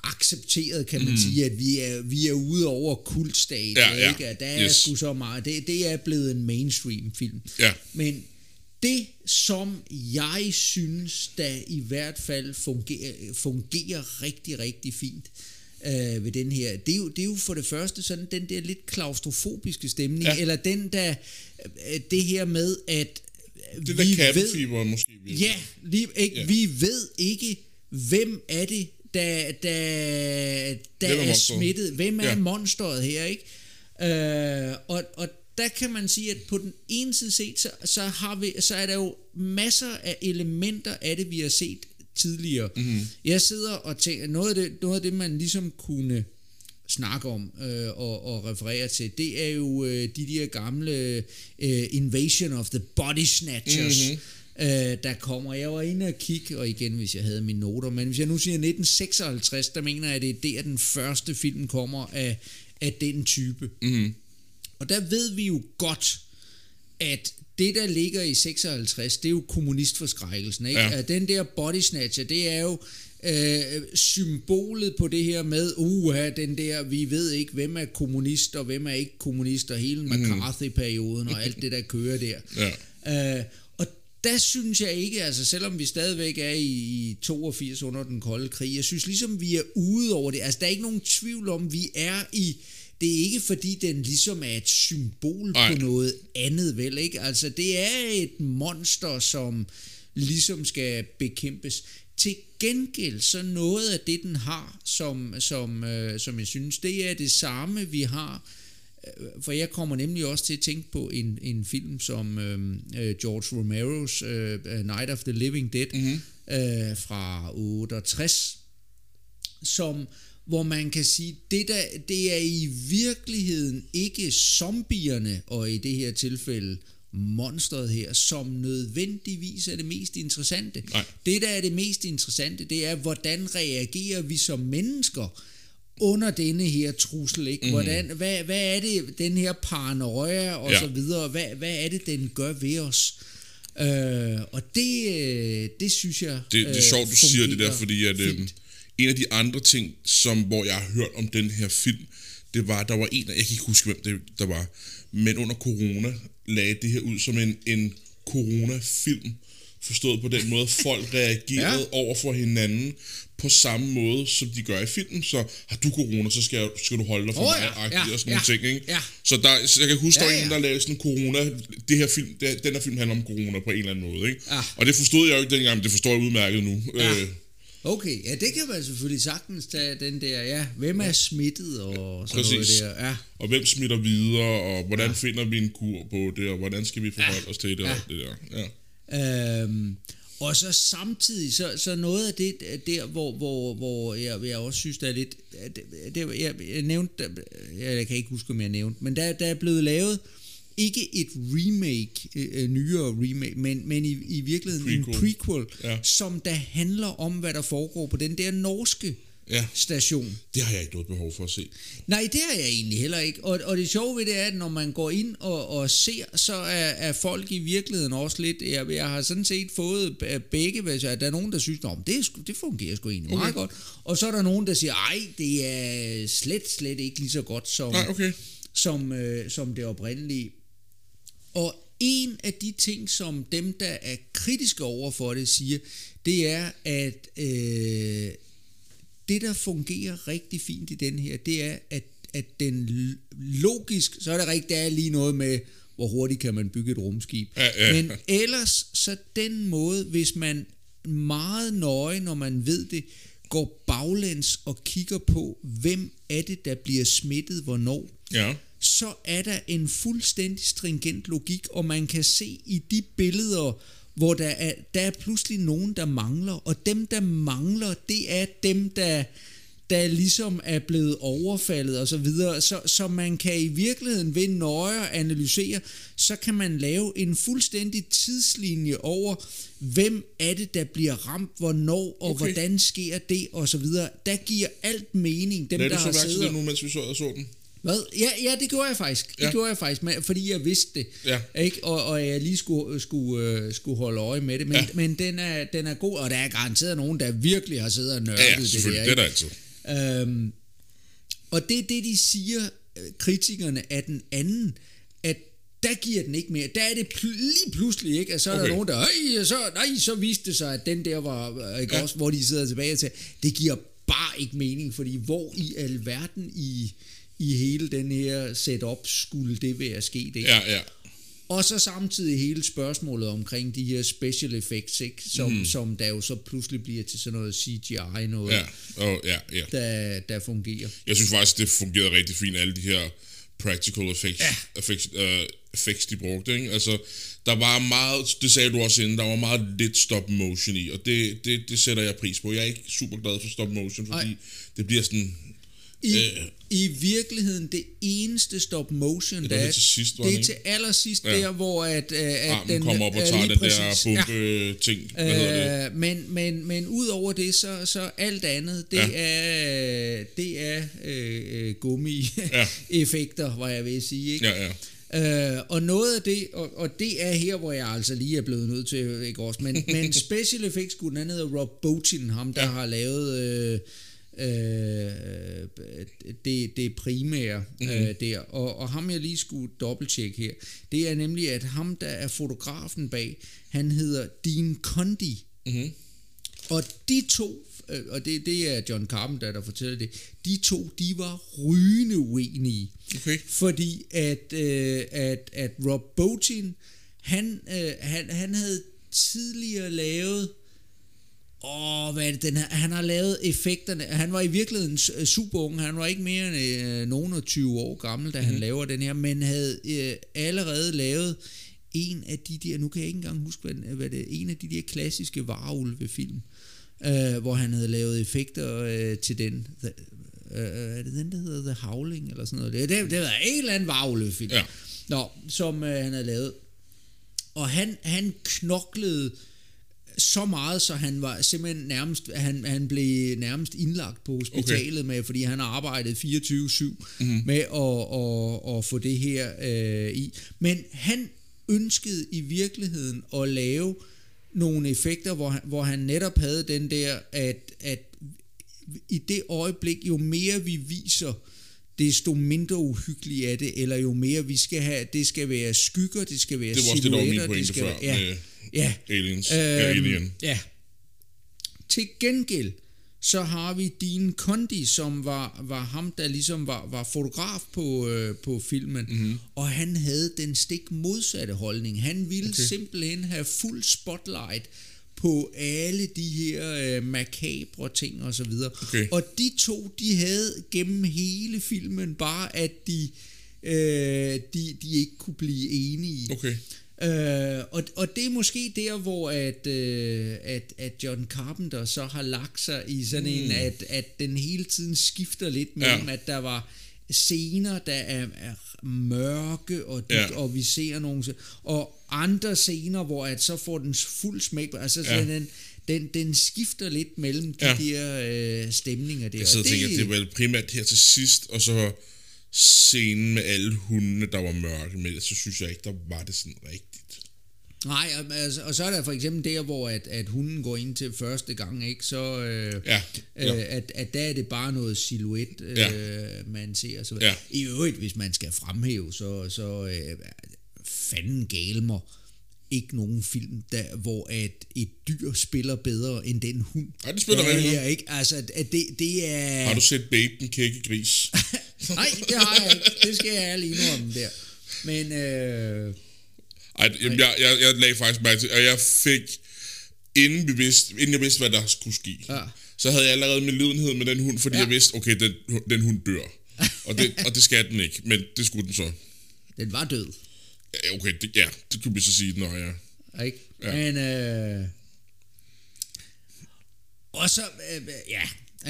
accepteret, kan man mm. sige, at vi er, vi er ude over kultstadiet, Ja, ja. ikke? At der er Yes. sgu så meget. Det, det er blevet en mainstream film. Ja. Men det, som jeg synes, der i hvert fald fungerer, fungerer rigtig, rigtig fint øh, ved den her, det er, jo, det er jo for det første sådan den der lidt klaustrofobiske stemning, ja. Eller den der, øh, det her med, at Det der vi kattefeber måske. virkelig. Ja, lige, ikke? Ja. vi ved ikke, hvem er det, der, der, der Hvem er er, smittet. Hvem er ja. monsteret her, ikke? Øh, og, og der kan man sige, at på den ene side set, så, så, har vi, så er der jo masser af elementer af det, vi har set tidligere. Mm-hmm. Jeg sidder og tænker, noget af, det, noget af det, man ligesom kunne snakke om øh, og, og referere til, det er jo øh, de der gamle øh, Invasion of the Body Snatchers, mm-hmm. Øh, der kommer. Jeg var inde og kigge, og igen, hvis jeg havde mine noter, men hvis jeg nu siger 1956, der mener jeg, at det er der, den første film kommer af, af den type. Mhm. Og der ved vi jo godt, at det, der ligger i 56, det er jo kommunistforskrækkelsen. Ikke? Ja. At den der body snatcher, det er jo øh, symbolet på det her med, uha, den der, vi ved ikke, hvem er kommunist, og hvem er ikke kommunist, og hele McCarthy-perioden, og alt det, der kører der. Ja. Øh, der synes jeg ikke, altså selvom vi stadigvæk er i, i 82 under den kolde krig, jeg synes ligesom, vi er ude over det. Altså der er ikke nogen tvivl om, vi er i... Det er ikke fordi, den ligesom er et symbol Nej. på noget andet, vel ikke? Altså det er et monster, som ligesom skal bekæmpes. Til gengæld, så noget af det, den har, som, som, øh, som jeg synes, det er det samme, vi har for jeg kommer nemlig også til at tænke på en, en film som øh, øh, George Romero's øh, Night of the Living Dead mm-hmm. øh, fra 68, som hvor man kan sige, det, der, det er i virkeligheden ikke zombierne, og i det her tilfælde monstret her, som nødvendigvis er det mest interessante. Nej. Det, der er det mest interessante, det er, hvordan reagerer vi som mennesker under denne her trussel, ikke? Mhm. Hvordan, hvad, hvad er det, den her paranoia og Ja. så videre, hvad, hvad er det, den gør ved os? Øh, og det, øh, det synes jeg Det, det er øh, sjovt, du siger det der, fordi at, øh, en af de andre ting, som, hvor jeg har hørt om den her film, det var, der var en, jeg kan ikke huske, hvem det der var, men under corona lagde det her ud som en, en corona-film, forstået på den måde, folk reagerede ja. Over for hinanden på samme måde, som de gør i filmen. Så har du corona, så skal, skal du holde dig for Åh, mig, ja, ja, og sådan nogle ja, ting. Ikke? ja. Så, der, så jeg kan huske, der Ja, var en, ja. der lavede sådan en corona, det her film, det, den her film handler om corona på en eller anden måde. Ikke? Ja. Og det forstod jeg jo ikke dengang, men det forstår jeg udmærket nu. Ja. Øh, Okay, ja, det kan man selvfølgelig sagtens tage den der, ja, hvem er smittet og sådan noget Præcis. der. Ja, og hvem smitter videre, og hvordan ja. finder vi en kur på det, og hvordan skal vi forholde ja. os til det, Ja. og det der. Ja. Øhm, og så samtidig, så, så noget af det der, hvor, hvor, hvor jeg, jeg også synes, der er lidt... Det, det, jeg, jeg nævnte, jeg kan ikke huske, om jeg nævnte, men der, der er blevet lavet ikke et remake, øh, nyere remake, men, men i, i virkeligheden Prequel. en prequel, Ja. som der handler om, hvad der foregår på den der norske Ja. station. Det har jeg ikke noget behov for at se. Nej, det har jeg egentlig heller ikke. Og, og det sjove ved det er, at når man går ind og, og ser, så er, er folk i virkeligheden også lidt... Jeg, jeg har sådan set fået begge, hvis der er nogen, der synes, at det, det fungerer sgu egentlig okay. meget godt. Og så er der nogen, der siger, ej, det er slet, slet ikke lige så godt som, Nej, okay. som, øh, som det oprindelige. Og en af de ting, som dem, der er kritiske over for det, siger, det er, at øh, det, der fungerer rigtig fint i den her, det er, at, at den logisk, så er det rigtigt, der er lige noget med, hvor hurtigt kan man bygge et rumskib. Ja, ja. Men ellers, så den måde, hvis man meget nøje, når man ved det, går baglæns og kigger på, hvem er det, der bliver smittet hvornår, Ja. så er der en fuldstændig stringent logik, og man kan se i de billeder, hvor der er, der er pludselig nogen, der mangler, og dem, der mangler, det er dem, der, der ligesom er blevet overfaldet og så videre, så, så man kan i virkeligheden ved nøje analysere, så kan man lave en fuldstændig tidslinje over, hvem er det, der bliver ramt, hvornår, og Okay. hvordan sker det, og så videre. Der giver alt mening, dem Lad der du så har siddet det nu, mens vi så, så den? Hvad? Ja, ja, det gjorde jeg faktisk. Det Ja. gjorde jeg faktisk, men, fordi jeg vidste det. Ja. Ikke? Og, og jeg lige skulle, skulle, øh, skulle holde øje med det. Men, Ja. ja. men den, er, den er god, og der er garanteret nogen, der virkelig har siddet og nørdet Ja, ja, det der. Det er der altid. Øhm, og det er det, de siger, øh, kritikerne af den anden, at der giver den ikke mere. Der er det pl- lige pludselig ikke, at så er okay. Der nogen, der, Øj, så, nej, så viste det sig, at den der var, øh, ikke Ja. ja. også, hvor de sidder tilbage til, det giver bare ikke mening, fordi hvor i alverden i, i hele den her setup skulle det være sket, ikke? Ja, ja. Og så samtidig hele spørgsmålet omkring de her special effects, ikke? Som, mm. som der jo så pludselig bliver til sådan noget CGI, noget, Ja, og, ja, ja. der, der fungerer. Jeg synes faktisk, det fungerede rigtig fint, alle de her practical effects, ja. effects, uh, effects de brugte. Ikke? Altså, der var meget, det sagde du også inden, der var meget lidt stop motion i, og det, det, det sætter jeg pris på. Jeg er ikke super glad for stop motion, fordi Nej. det bliver sådan... I, Øh. I virkeligheden, det eneste stop motion, det der er, lidt til sidst, det er ikke? til allersidst Ja. der, hvor at, øh, at Armen den kommer op og øh, tager den der præcis. Ja. bombe-ting. Hvad hedder det? Øh, men, men, men ud over det, så, så alt andet, det Ja. er, det er øh, øh, gummi-effekter, var jeg ved at sige. Ikke? Ja, ja. Øh, og noget af det, og, og det er her, hvor jeg altså lige er blevet nødt til, ikke også, men, men special effects den hedder Rob Bottin, ham der ja. har lavet øh, øh, det, det primære mm-hmm. øh, der, og, og ham jeg lige skulle dobbelttjekke her, det er nemlig, at ham der er fotografen bag, han hedder Dean Condi, Mm-hmm. og de to, øh, og det, det er John Carpenter, der fortæller det, de to, de var rygende uenige. Okay. Fordi at, øh, at, at Rob Bottin, han, øh, han, han havde tidligere lavet, åh, hvad er det, den her, han har lavet effekterne, han var i virkeligheden s- super ung, han var ikke mere end øh, nogen og 20 år gammel, da mm-hmm. han laver den her, men havde øh, allerede lavet en af de der, nu kan jeg ikke engang huske, hvad, hvad det er, en af de der klassiske varulve-film, øh, hvor han havde lavet effekter øh, til den. The, øh, er det den, der hedder The Howling, eller sådan noget? Det, det, det var en eller anden varulve-film. Ja. Nå, som øh, han havde lavet. Og han, han knoklede så meget, så han var simpelthen nærmest, han, han blev nærmest indlagt på hospitalet okay. med, fordi han har arbejdet 24-7 mm-hmm. med at, at, at få det her øh, i. Men han ønskede i virkeligheden at lave nogle effekter, hvor han, hvor han netop havde den der, at, at i det øjeblik, jo mere vi viser, desto mindre uhyggeligt er det, eller jo mere vi skal have, det skal være skygger, det skal være Det var også det, der var min silhuetter, pointe skal før være, ja, med ja, Aliens. ja, Øhm, Alien. Ja. Til gengæld, så har vi Dean Condi, som var, var ham, der ligesom var, var fotograf på, øh, på filmen, mm-hmm. og han havde den stik modsatte holdning. Han ville. Okay. simpelthen have fuld spotlight på alle de her øh, makabre ting og så videre. Okay. Og de to, de havde gennem hele filmen bare, at de, øh, de, de ikke kunne blive enige. Okay. Øh, og, og det er måske der, hvor at, øh, at, at John Carpenter så har lagt sig i sådan mm. en, at, at den hele tiden skifter lidt mellem, Ja. at der var scener, der er, er mørke, og, dybt, Ja. og vi ser nogle, og andre scener, hvor at så får den fuld smæk, altså Ja. den, den, den skifter lidt mellem de Ja. der øh, stemninger der. Jeg sidder og tænker, at det er vel primært her til sidst, og så scenen med alle hundene, der var mørke, men så synes jeg ikke, der var det sådan rigtigt. Nej, og, altså, og så er der for eksempel der, hvor at, at hunden går ind til første gang, ikke? Så øh, Ja, ja. Øh, at, at der er det bare noget silhuet, øh, Ja. man ser. Så, Ja. I øvrigt, hvis man skal fremhæve, så, så øh, fanden galmer ikke nogen film, der, hvor at et dyr spiller bedre end den hund. Nej, det spiller der er rigtig her, godt. ikke? Altså, at det, det er... Har du set Babe den kække gris? Nej, det har jeg ikke. Det skal jeg ærligt indrømme der. Men... Øh, Ej, jamen, jeg, jeg, jeg lagde faktisk mærke til, og jeg fik, inden, vi vidste, inden jeg vidste, hvad der skulle ske, Ja. så havde jeg allerede min lidenhed med den hund, fordi Ja. ja. jeg vidste, okay, den, den hund dør. Og det, og det skal den ikke, men det skulle den så. den var død. Ja, okay, det, ja, det kunne vi så sige, når jeg... Ikke? Ja. Men, øh, og så, øh, ja,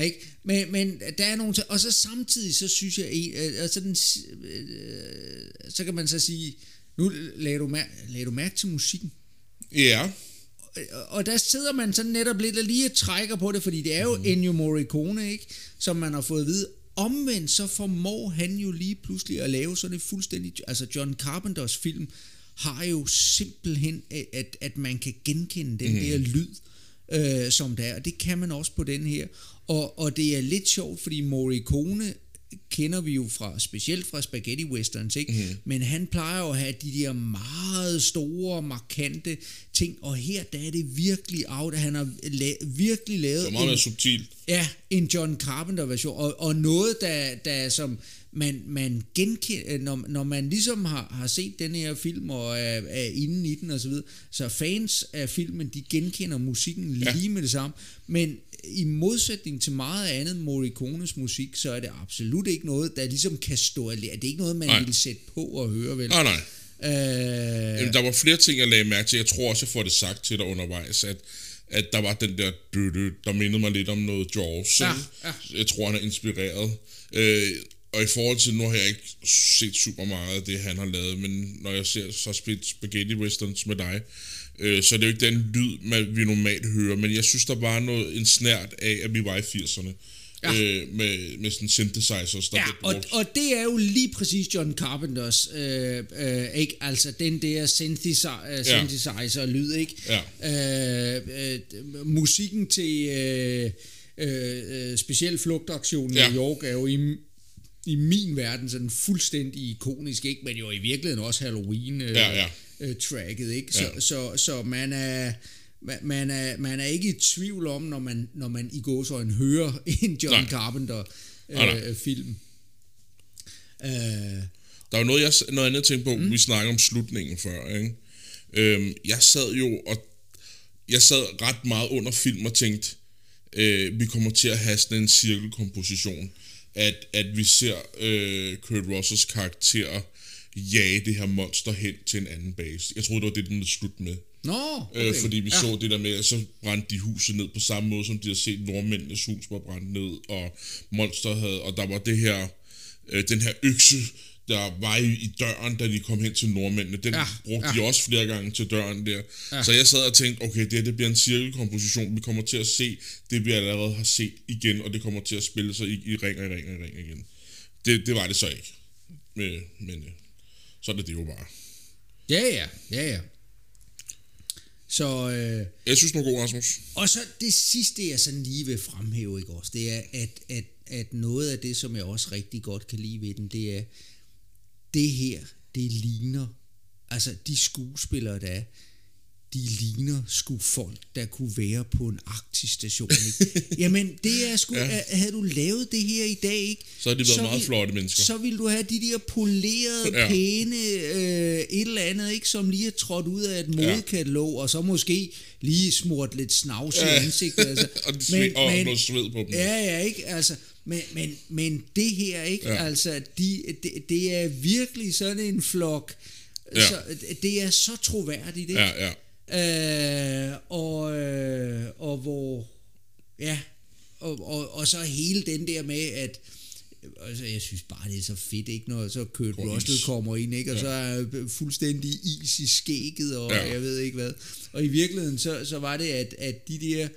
ikke? Men, men der er nogle og så samtidig, så synes jeg, øh, altså den, øh, så kan man så sige, nu lagde du, mær- lagde du mærke til musikken. Ja, Og- Og der sidder man sådan netop lidt og lige trækker på det, fordi det er jo mm. Ennio Morricone, ikke? Som man har fået at vide. Omvendt så formår han jo lige pludselig at lave sådan et fuldstændig... Altså John Carpenters film har jo simpelthen, at, at man kan genkende den mm. der lyd, øh, som der er. Og det kan man også på den her. Og, og det er lidt sjovt, fordi Morricone kender vi jo fra, specielt fra spaghetti westerns, ikke? Mm. Men han plejer jo at have de der meget store, markante ting, og her der er det virkelig out, han har la- virkelig lavet Det var meget mere subtilt. Ja, en John Carpenter version, og, og noget, der, der som man, man genkender, når, når man ligesom har, har set den her film og er, er inde i den og så videre, så fans af filmen, de genkender musikken ja. lige med det samme, men i modsætning til meget andet Morricones musik, så er det absolut ikke noget, der ligesom kan stå alene. Det er ikke noget, man Nej. vil sætte på og høre, vel? Nej, nej. Øh, Jamen, der var flere ting, jeg lagde mærke til. Jeg tror også, jeg får det sagt til dig undervejs, at, at der var den der døde, der mindede mig lidt om noget Jaws. Ja, ja. Jeg tror, han er inspireret. Øh, og i forhold til, nu har jeg ikke set super meget af det, han har lavet, men når jeg ser så spaghetti westerns med dig, øh, så er det jo ikke den lyd, man, vi normalt hører, men jeg synes, der var noget, en snært af, at vi var i 80'erne. Ja. Øh, med, med sådan synthesizers, der Ja, og, og det er jo lige præcis John Carpenters, øh, øh, ikke? Altså den der synthesizer, øh, synthesizer lyd, ikke? Ja. Øh, øh, musikken til øh, øh, øh, speciel flugtaktion i Ja. New York er jo i, i min verden sådan fuldstændig ikonisk, ikke? Men jo i virkeligheden også Halloween øh, Ja, ja. Øh, tracket, ikke? Så, Ja. så, så man er man- er, man er ikke i tvivl om, når man, når man i gåsøjne hører en John Nej. Carpenter Nej, nej. øh, film. Øh, Der var noget, jeg, noget andet tænkte på, mm. vi snakkede om slutningen før, ikke? Øhm, jeg sad jo og jeg sad ret meget under film og tænkte, øh, vi kommer til at have sådan en cirkelkomposition, at, at vi ser øh, Kurt Russells karakter jage det her monster hen til en anden base. Jeg troede, det var det, den ville slutte med. Nå, Okay. Øh, okay. fordi vi ja. så det der med, at så brændte de huset ned på samme måde, som de havde set nordmændenes hus var brændt ned, og monster havde, og der var det her, øh, den her økse, der var i, i døren, da de kom hen til nordmændene. Den Ja, brugte ja. de også flere gange til døren der. Ja. Ja. Så jeg sad og tænkte, okay, det, her, det bliver en cirkelkomposition. Vi kommer til at se det, vi allerede har set igen, og det kommer til at spille sig i, i ring og i ring og i ring igen. Det, det var det så ikke. Men, men øh, så er det jo bare. Ja, ja, ja, ja. Så, øh, Jeg synes, den var god, Rasmus. og så det sidste, jeg sådan lige vil fremhæve, ikke også, det er, at, at, at noget af det, som jeg også rigtig godt kan lide ved den, det er, det her, det ligner, altså de skuespillere, der er, de ligner sgu folk, der kunne være på en arktisk station, ikke? Jamen, det er sgu, ja. Ja. havde du lavet det her i dag, ikke? Så har de været meget vil- flotte mennesker. Så vil du have de der polerede, ja. Ja. pæne, øh, et eller andet, ikke, som lige er trådt ud af et modekatalog, og så måske lige smurt lidt snavs i Ja. ansigtet. Altså. og, men, og noget sved på dem. Ja, ja, ikke? Altså, men, men, men det her, ikke? Ja. Ja. Altså, de, det, det er virkelig sådan en flok. Ja. Så, det er så troværdigt, ikke? Ja, ja. Øh, og, øh, og hvor, ja, og, og, og så hele den der med, at altså, jeg synes bare, det er så fedt, ikke? Når så Kurt Russell is. kommer ind, ikke? Og Ja. så er fuldstændig is i skægget, og Ja. jeg ved ikke hvad. Og i virkeligheden, så, så var det, at, at de der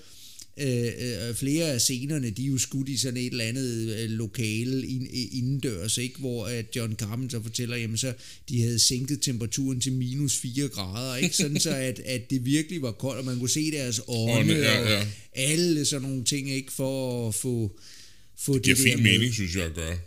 øh, øh, flere af scenerne, de er jo skudt i sådan et eller andet øh, lokale ind, indendørs, ikke? hvor at John Carpenter fortæller, jamen så de havde sænket temperaturen til minus 4 grader, ikke? sådan så at, at det virkelig var koldt, og man kunne se deres ånde, Ånde, ja, og ja. alle sådan nogle ting, ikke for at få, få Det giver det der fin med. mening, synes jeg, at gøre.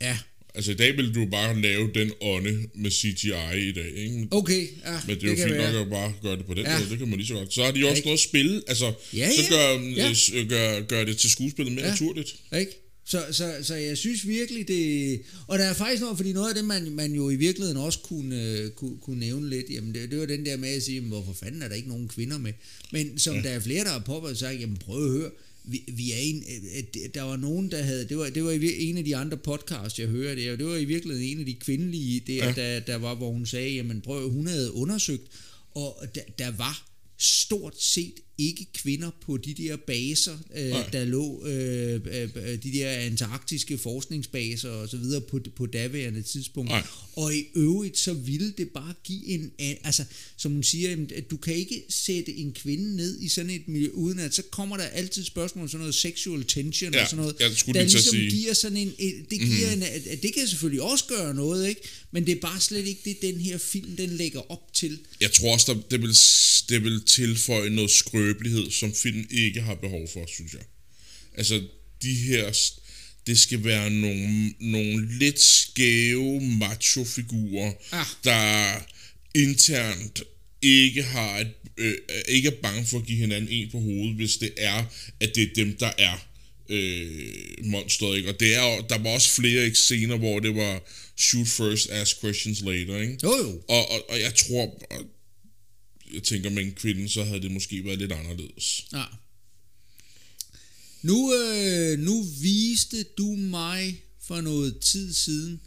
Ja, Altså i dag vil du bare lave den ånde med CGI i dag, ikke? okay, ja, Men det er jo kan fint være. nok at bare gøre det på den Ja. måde, det kan man lige så godt. Så har de også ikke? noget at spille, altså, Ja, så gør, Ja. ja. gør, gør det til skuespillet mere Ja. naturligt. Ikke? Så, så, så jeg synes virkelig det... Og der er faktisk noget, fordi noget af det, man, man jo i virkeligheden også kunne, øh, kunne, kunne nævne lidt, jamen det, det var den der med at sige, jamen, hvorfor fanden er der ikke nogen kvinder med? Men som ja. der er flere, der har påpeget sagt, jamen prøv at høre, vi, vi er en, øh, øh, der var nogen, der havde, det var, det var en af de andre podcasts, jeg hørte, og det var i virkeligheden en af de kvindelige, der, ja. Der, der var, hvor hun sagde, jamen prøv hun havde undersøgt, og der, der var stort set ikke kvinder på de der baser, øh, Nej. der lå, øh, øh, øh, de der antarktiske forskningsbaser og så videre på, på daværende tidspunkt. Nej. Og i øvrigt, så ville det bare give en, altså som hun siger, at du kan ikke sætte en kvinde ned i sådan et miljø, uden at så kommer der altid spørgsmål om sådan noget sexual tension Ja, og sådan noget, jeg der ligesom sige. giver sådan en, det giver mm. en, det kan selvfølgelig også gøre noget, ikke? men det er bare slet ikke det, den her film, den lægger op til. Jeg tror også, der, det, vil, det vil tilføje noget skrøbelighed, som film ikke har behov for, synes jeg. Altså, de her... det skal være nogle, nogle lidt skæve macho-figurer, Ah. der internt ikke har et, øh, ikke er bange for at give hinanden en på hovedet, hvis det er, at det er dem, der er øh, monsteret, ikke? Og det er, der var også flere ikke, scener, hvor det var shoot first, ask questions later, ikke? Jo, jo. Og, og, og jeg tror, og jeg tænker med en kvinde, så havde det måske været lidt anderledes. Ja. Nu, øh, nu viste du mig for noget tid siden,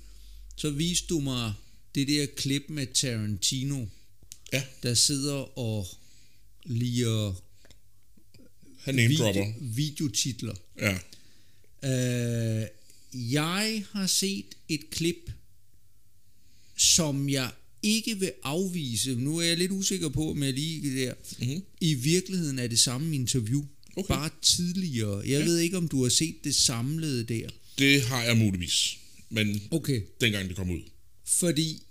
så viste du mig det der klip med Tarantino, Ja, der sidder og liger han video, videotitler. Ja. Øh, jeg har set et klip, som jeg ikke vil afvise. Nu er jeg lidt usikker på, om jeg lige der. Mhm. I virkeligheden er det samme interview. Okay. Bare tidligere. Jeg Ja. ved ikke, om du har set det samlede der. Det har jeg muligvis. Men Okay. dengang det kom ud. Fordi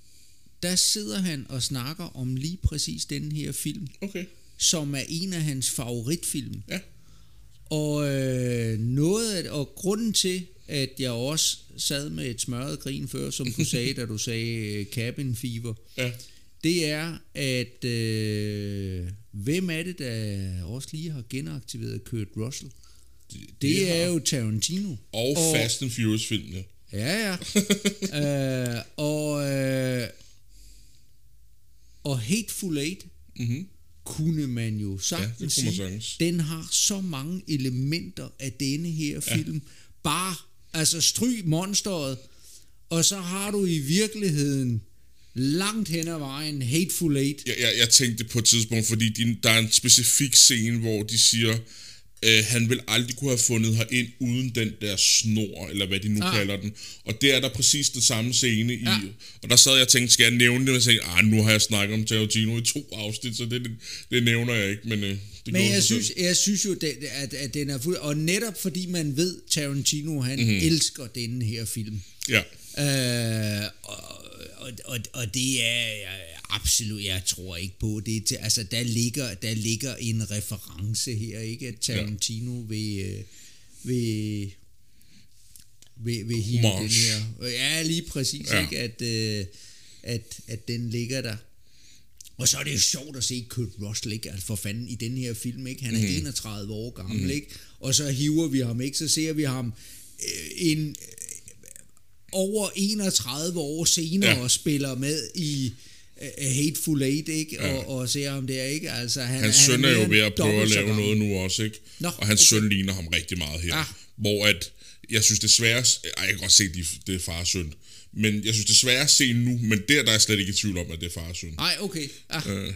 der sidder han og snakker om lige præcis den her film, Okay. som er en af hans favoritfilm. Ja. Og øh, noget af, og grunden til, at jeg også sad med et smørret grin før, som du sagde, da du sagde øh, cabin fever, Ja. det er, at øh, hvem er det, der også lige har genaktiveret Kurt Russell? Det, Det er har- jo Tarantino. Og, og Fast and Furious filmene. Ja, ja. øh, og, øh, og Hateful Eight Mhm. kunne man jo sagtens man sige, den har så mange elementer af denne her film. Bare, altså stryg monsteret, og så har du i virkeligheden langt hen ad vejen Hateful Eight. Jeg, jeg, jeg tænkte på et tidspunkt, fordi de, der er en specifik scene, hvor de siger, øh, han vil aldrig kunne have fundet her ind uden den der snor, eller hvad de nu Ah. ah. kalder den. Og det er der præcis det samme scene i. Ja. Og der sad jeg og tænkte, skal jeg nævne det? Men jeg tænkte, ah, nu har jeg snakket om Tarantino i to afsnit, så det, det, det nævner jeg ikke. Men, øh, det Men jeg synes, selv. jeg synes jo, at, at, at den er fuld... Og netop fordi man ved, Tarantino, han Mhm. mm-hmm. elsker denne her film. Ja. Øh, og, og, og, og det er jeg absolut, jeg tror ikke på. Det til, altså, der ligger, der ligger en reference her, ikke? At Tarantino ja. vil, øh, vil, vil, vil hive den her. Ja, lige præcis, ja. Ikke? At, øh, at, at den ligger der. Og så er det jo sjovt at se Kurt Russell, ikke? Altså for fanden, i den her film, ikke? Han er mm. 31 år gammel, mm. ikke? Og så hiver vi ham, ikke? Så ser vi ham øh, en over 31 år senere Ja. og spiller med i uh, Hateful Eight, ikke? Ja. Og, og ser ham der, ikke? Altså, han, Hans han søn er jo ved at prøve at lave noget nu også, ikke? Nå, og hans okay. søn ligner ham rigtig meget her. Ah. Hvor at, jeg synes desværre, ej, jeg kan godt se, at de, det er far og søn, men jeg synes desværre at se nu, men der, der er jeg slet ikke i tvivl om, at det er far og søn. Nej, okay. Ah, Øh, det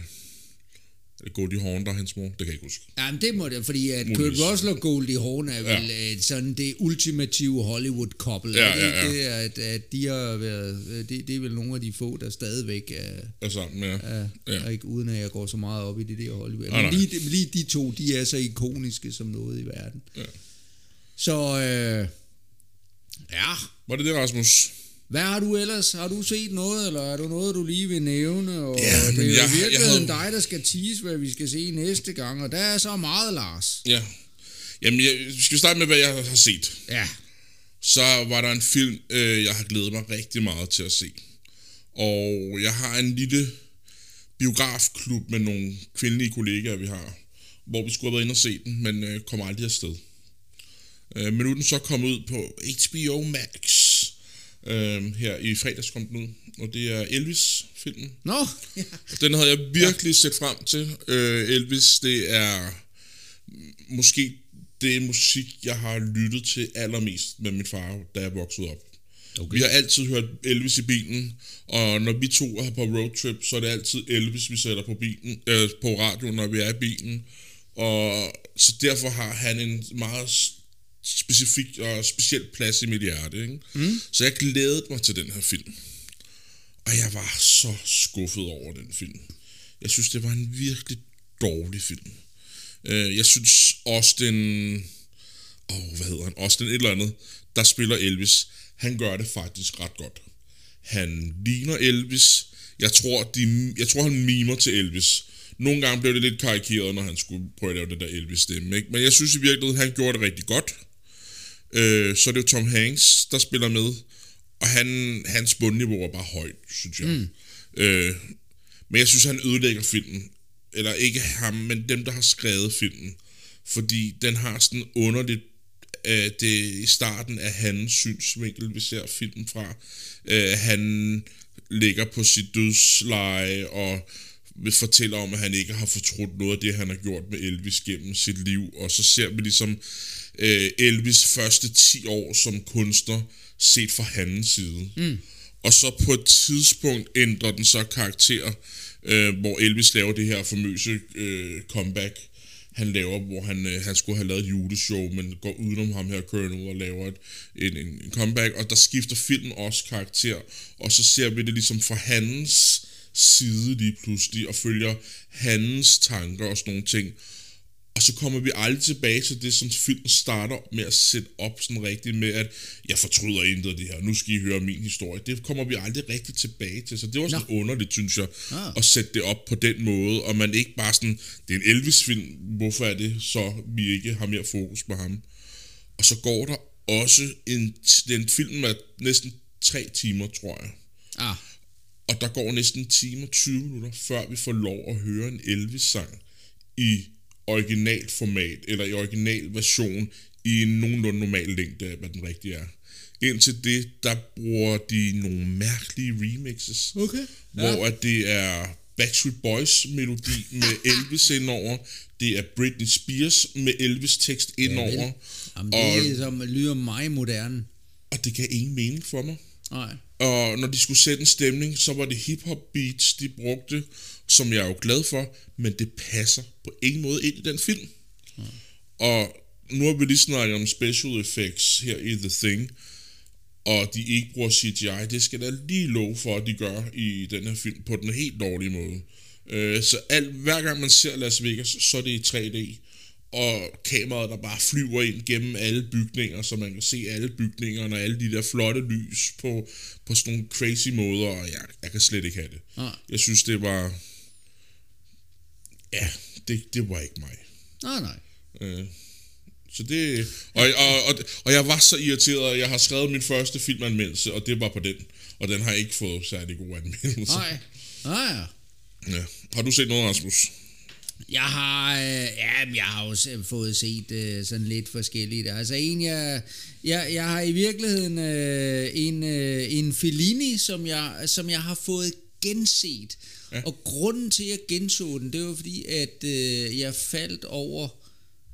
Goldie Hawn, der er hans mor? Det kan jeg ikke huske. Jamen, det må det, fordi at Kurt Muligvis. Russell og Goldie Hawn er vel Ja. ja. sådan det ultimative Hollywood-couple. Ja, det ja, ja. det, at, at de har været, det, det er vel nogle af de få, der stadigvæk er, Er sammen, ja. er, Ja. ja. ikke, uden at jeg går så meget op i det der Hollywood. Nej, Men lige, lige de to, de er så ikoniske som noget i verden. Ja. Så, øh, ja, Var det det, Rasmus? Hvad har du ellers? Har du set noget, eller er du noget, du lige vil nævne? Og Ja, det er jo jeg- i jeg virkeligheden havde- dig, der skal tease, hvad vi skal se næste gang, og der er så meget, Lars. Ja. Jamen, jeg, skal vi starte med, hvad jeg har set? Ja, så var der en film, øh, jeg har glædet mig rigtig meget til at se. Og jeg har en lille biografklub med nogle kvindelige kollegaer, vi har, hvor vi skulle have været inde og se den, men øh, kom aldrig afsted. Øh, men nu er den så kommet ud på HBO Max. Øh, her i fredags kom den ud, og det er Elvis-filmen. nå, ja. Den havde jeg virkelig set frem til. Øh, Elvis, det er måske det musik, jeg har lyttet til allermest med min far, da jeg voksede op. Okay. Vi har altid hørt Elvis i bilen, og når vi to er på roadtrip, så er det altid Elvis, vi sætter på, bilen, øh, på radioen, når vi er i bilen. Og så derfor har han en meget specifik og speciel plads i mit hjerte. Ikke? Mm. Så jeg glædede mig til den her film. Og jeg var så skuffet over den film. Jeg synes, det var en virkelig dårlig film. Øh, Jeg synes, Austin... Åh, oh, hvad hedder han? Austin et eller andet, der spiller Elvis. Han gør det faktisk ret godt. Han ligner Elvis. Jeg tror, de, jeg tror han mimer til Elvis. Nogle gange blev det lidt karikeret, når han skulle prøve at lave det der Elvis-stemme. Ikke? Men jeg synes i virkeligheden, han gjorde det rigtig godt. Øh, så er det jo Tom Hanks, der spiller med. Og han, hans bundniveau er bare højt, synes jeg. Mm. Øh, men jeg synes, han ødelægger filmen. Eller ikke ham, men dem, der har skrevet filmen. Fordi den har sådan underligt øh, det i starten af hans synsvinkel, vi ser filmen fra. Øh, han ligger på sit dødsleje og vil fortælle om, at han ikke har fortrudt noget af det, han har gjort med Elvis gennem sit liv. Og så ser vi ligesom øh, Elvis første 10 år som kunstner, set fra hans side. Mm. Og så på et tidspunkt ændrer den så karakter, øh, hvor Elvis laver det her famøse øh, comeback, han laver, hvor han, øh, han skulle have lavet et juleshow, men går udenom ham her, Colonel, og laver et, en, en, en comeback, og der skifter filmen også karakter, og så ser vi det ligesom fra hans side lige pludselig, og følger hans tanker og sådan nogle ting. Og så kommer vi aldrig tilbage til det, som filmen starter med at sætte op sådan rigtigt med, at jeg fortryder intet af det her, nu skal I høre min historie. Det kommer vi aldrig rigtig tilbage til, så det var sådan Nå. underligt, synes jeg, ah. at sætte det op på den måde, og man ikke bare sådan, det er en Elvis-film, hvorfor er det så, vi ikke har mere fokus på ham? Og så går der også en, den film er næsten tre timer, tror jeg. Ah. Og der går næsten en time og 20 minutter, før vi får lov at høre en Elvis-sang i originalt format, eller i original version, i en nogenlunde normal længde af, hvad den rigtige er. Indtil det, der bruger de nogle mærkelige remixes, Okay. hvor at det er Backstreet Boys melodi med Elvis indover, det er Britney Spears med Elvis tekst indover, Jamen, det er som lyder meget moderne. og det gav ingen mening for mig. Nej. Og når de skulle sætte en stemning, så var det hip-hop beats, de brugte, som jeg er jo glad for, men det passer på ingen måde ind i den film. Mm. Og nu har vi lige snakket om special effects her i The Thing, og de ikke bruger CGI, det skal der lige lov for, at de gør i den her film på den helt dårlige måde. Øh, så alt, hver gang man ser Las Vegas, så er det i 3D, og kameraet, der bare flyver ind gennem alle bygninger, så man kan se alle bygningerne og alle de der flotte lys på, på sådan nogle crazy måder, og jeg, jeg kan slet ikke have det. Nej. Jeg synes, det var... Ja, det, det var ikke mig. Nej, nej. Øh, så det... Og, og, og, og jeg var så irriteret, jeg har skrevet min første filmanmeldelse, og det var på den. Og den har ikke fået særlig gode anmeldelser. Nej. Nej. Ja. Har du set noget, Rasmus? Jeg har, øh, ja, jeg har også fået set øh, sådan lidt forskelligt. Altså en, jeg, jeg, jeg har i virkeligheden øh, en, øh, en Fellini, som jeg, som jeg har fået genset. Ja. Og grunden til, at jeg genså den, det var fordi, at øh, jeg faldt over,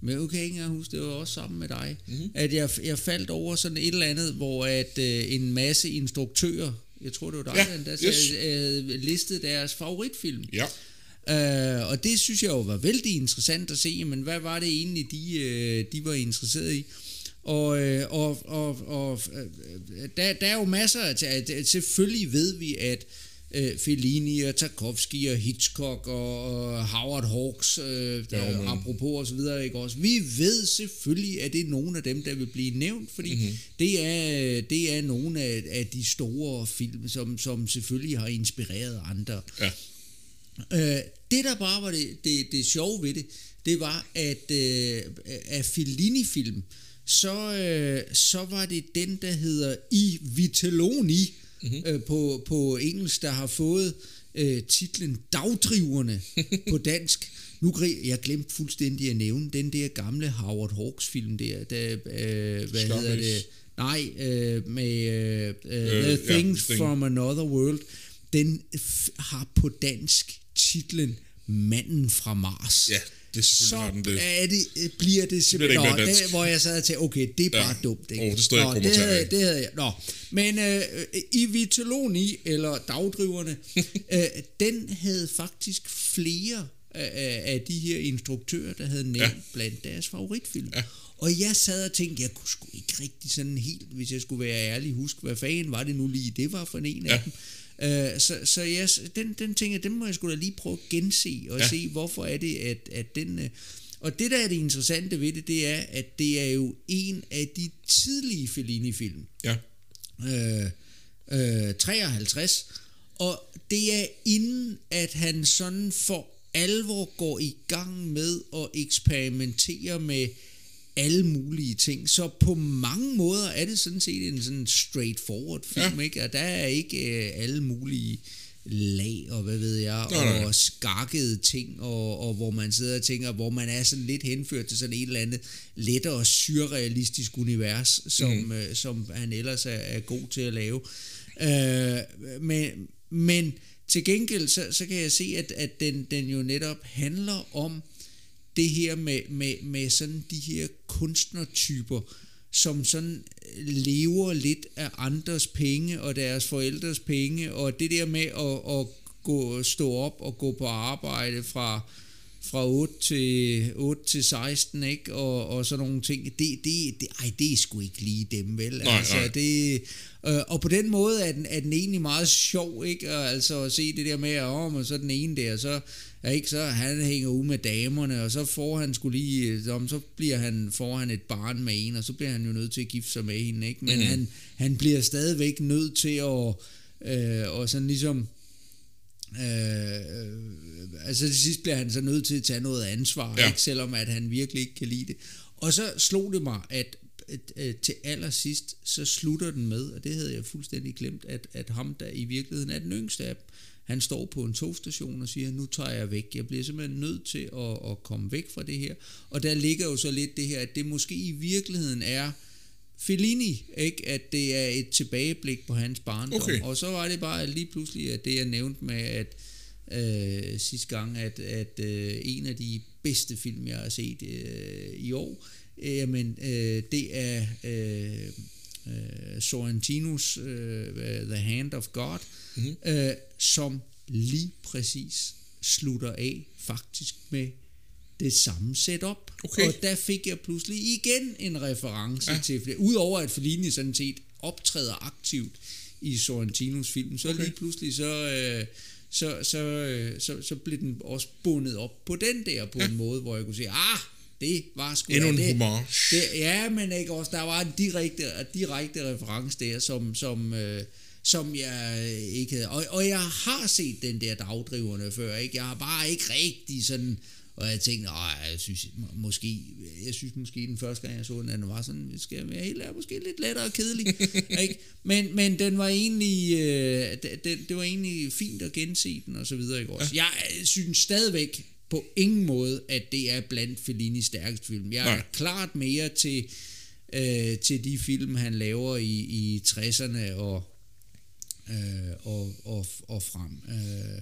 men okay, engang huske, det var også sammen med dig, mm-hmm. at jeg, jeg faldt over sådan et eller andet, hvor at øh, en masse instruktører, jeg tror det var dig, Ja, der yes. øh, listede deres favoritfilm. Ja. Øh, og det synes jeg jo var vældig interessant at se, men hvad var det egentlig, de, øh, de var interesseret i? Og, øh, og, og, og øh, der, der er jo masser af... Selvfølgelig ved vi, at øh, Fellini og Tarkovsky og Hitchcock og, og Howard Hawks, øh, der, men- apropos og så videre, ikke også? Vi ved selvfølgelig, at det er nogle af dem, der vil blive nævnt, fordi mm-hmm. det, er, det er nogle af, af de store film, som, som selvfølgelig har inspireret andre. Ja. Øh, det der bare var det, det, det sjove ved det, det var, at øh, af Fellini-film, så, øh, så var det den, der hedder I Vitelloni, mm-hmm. øh, på, på engelsk, der har fået øh, titlen Dagdriverne på dansk. Nu jeg glemte fuldstændig at nævne den der gamle Howard Hawks film der, der øh, hvad Scarface. hedder det? Nej, øh, med øh, øh, Øh, The ja, Things Thing. from Another World. Den f- har på dansk titlen Manden fra Mars. Ja, det selvfølgelig så den det. Er det, øh, bliver det det simpelthen... ikke Nå, mere dansk. det, hvor jeg sad og tænkte, okay, det er bare Ja. dumt. Ikke? Åh, det jeg Nå, ikke det havde, det havde jeg. Nå, men øh, i Vitelloni, eller Dagdriverne, øh, den havde faktisk flere af, af- af de her instruktører, der havde nævnt. Ja. blandt deres favoritfilm. Ja. Og jeg sad og tænkte, jeg kunne sgu ikke rigtig sådan helt, hvis jeg skulle være ærlig, huske, hvad fanden var det nu lige, det var for en af Ja. dem. Uh, så så jeg, den, den tænker jeg, den må jeg sgu da lige prøve at gense, og ja. Ja. se, hvorfor er det, at, at den... Uh, og det, der er det interessante ved det, det er, at det er jo en af de tidlige Fellini-film. Ja. Øh, øh, 53. Og det er inden, at han sådan for alvor går i gang med at eksperimentere med alle mulige ting. Så på mange måder er det sådan set en sådan straightforward film, ja. ikke? Og der er ikke øh, alle mulige lag og hvad ved jeg, nej. og skakkede ting, og, og hvor man sidder og tænker, hvor man er sådan lidt henført til sådan et eller andet lettere surrealistisk univers, som, mm. øh, som han ellers er, er god til at lave. Øh, men, men til gengæld, så, så kan jeg se, at, at den, den jo netop handler om det her med, med, med sådan de her kunstnertyper, som sådan lever lidt af andres penge og deres forældres penge, og det der med at, at gå, stå op og gå på arbejde fra, fra 8 til, 8 til 16, ikke? Og, og sådan nogle ting, det, det, det, ej, det er sgu ikke lige dem, vel? Nej, altså, nej. Det, øh, og på den måde er den, er den egentlig meget sjov, ikke? Og altså at se det der med, at oh, men så den ene der, så Ja, ikke, så han hænger ud med damerne, og så får han skulle lige, om, så bliver han, får han et barn med en, og så bliver han jo nødt til at gifte sig med hende, ikke? Men mm. han, han bliver stadigvæk nødt til at, øh, og sådan ligesom, øh, altså til sidst bliver han så nødt til at tage noget ansvar, Ja. ikke? Selvom at han virkelig ikke kan lide det. Og så slog det mig, at at, at til allersidst, så slutter den med, og det havde jeg fuldstændig glemt, at, at ham, der i virkeligheden er den yngste af han står på en togstation og siger, nu tager jeg væk. Jeg bliver simpelthen nødt til at, at komme væk fra det her. Og der ligger jo så lidt det her, at det måske i virkeligheden er Fellini, ikke? at det er et tilbageblik på hans barndom. Okay. Og så var det bare lige pludselig, at det jeg nævnte med, at øh, sidste gang, at, at øh, en af de bedste film, jeg har set øh, i år, øh, jamen, øh, det er øh, øh, Sorrentinos øh, The Hand of God, mm-hmm. øh, som lige præcis slutter af faktisk med det samme setup. Okay. Og der fik jeg pludselig igen en reference ja. til, for udover at Fellini sådan set optræder aktivt i Sorrentinos film, så okay. lige pludselig så, øh, så, så, øh, så, så blev den også bundet op på den der på ja. en måde, hvor jeg kunne sige, ah, det var sgu Endnu en det, homage. det, ja, men ikke også, der var en direkte, direkte reference der, som, som, øh, som jeg øh, ikke havde. Og, og jeg har set den der dagdriverne før, ikke? Jeg har bare ikke rigtig sådan... Og jeg tænkte, nej, jeg synes må- måske, jeg synes måske den første gang jeg så den, at den var sådan, skal jeg være helt måske lidt lettere og kedelig, ikke? Men, men den var egentlig, øh, det, det, det, var egentlig fint at gense den og så videre, ikke også? Ja. Jeg øh, synes stadigvæk på ingen måde, at det er blandt Fellinis stærkeste film. Jeg er Nej. klart mere til, øh, til de film, han laver i, i 60'erne og, øh, og, og, og frem. Øh,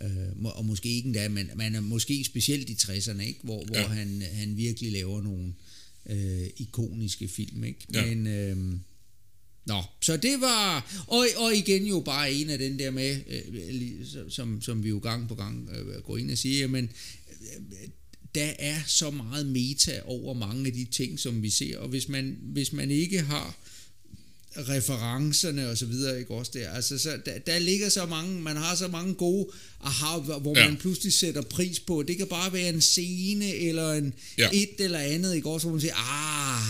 øh, og måske ikke endda, men, men måske specielt i 60'erne, ikke? hvor, hvor ja. han, han virkelig laver nogle øh, ikoniske film. Ikke? Ja. Men, øh, Nå, så det var, og, og igen jo bare en af den der med, øh, som, som vi jo gang på gang øh, går ind og siger, men øh, der er så meget meta over mange af de ting, som vi ser, og hvis man, hvis man ikke har referencerne og så videre, ikke også der, altså så der, der ligger så mange, man har så mange gode aha, hvor Ja. man pludselig sætter pris på, det kan bare være en scene, eller en Ja. et eller andet, ikke også, hvor man siger,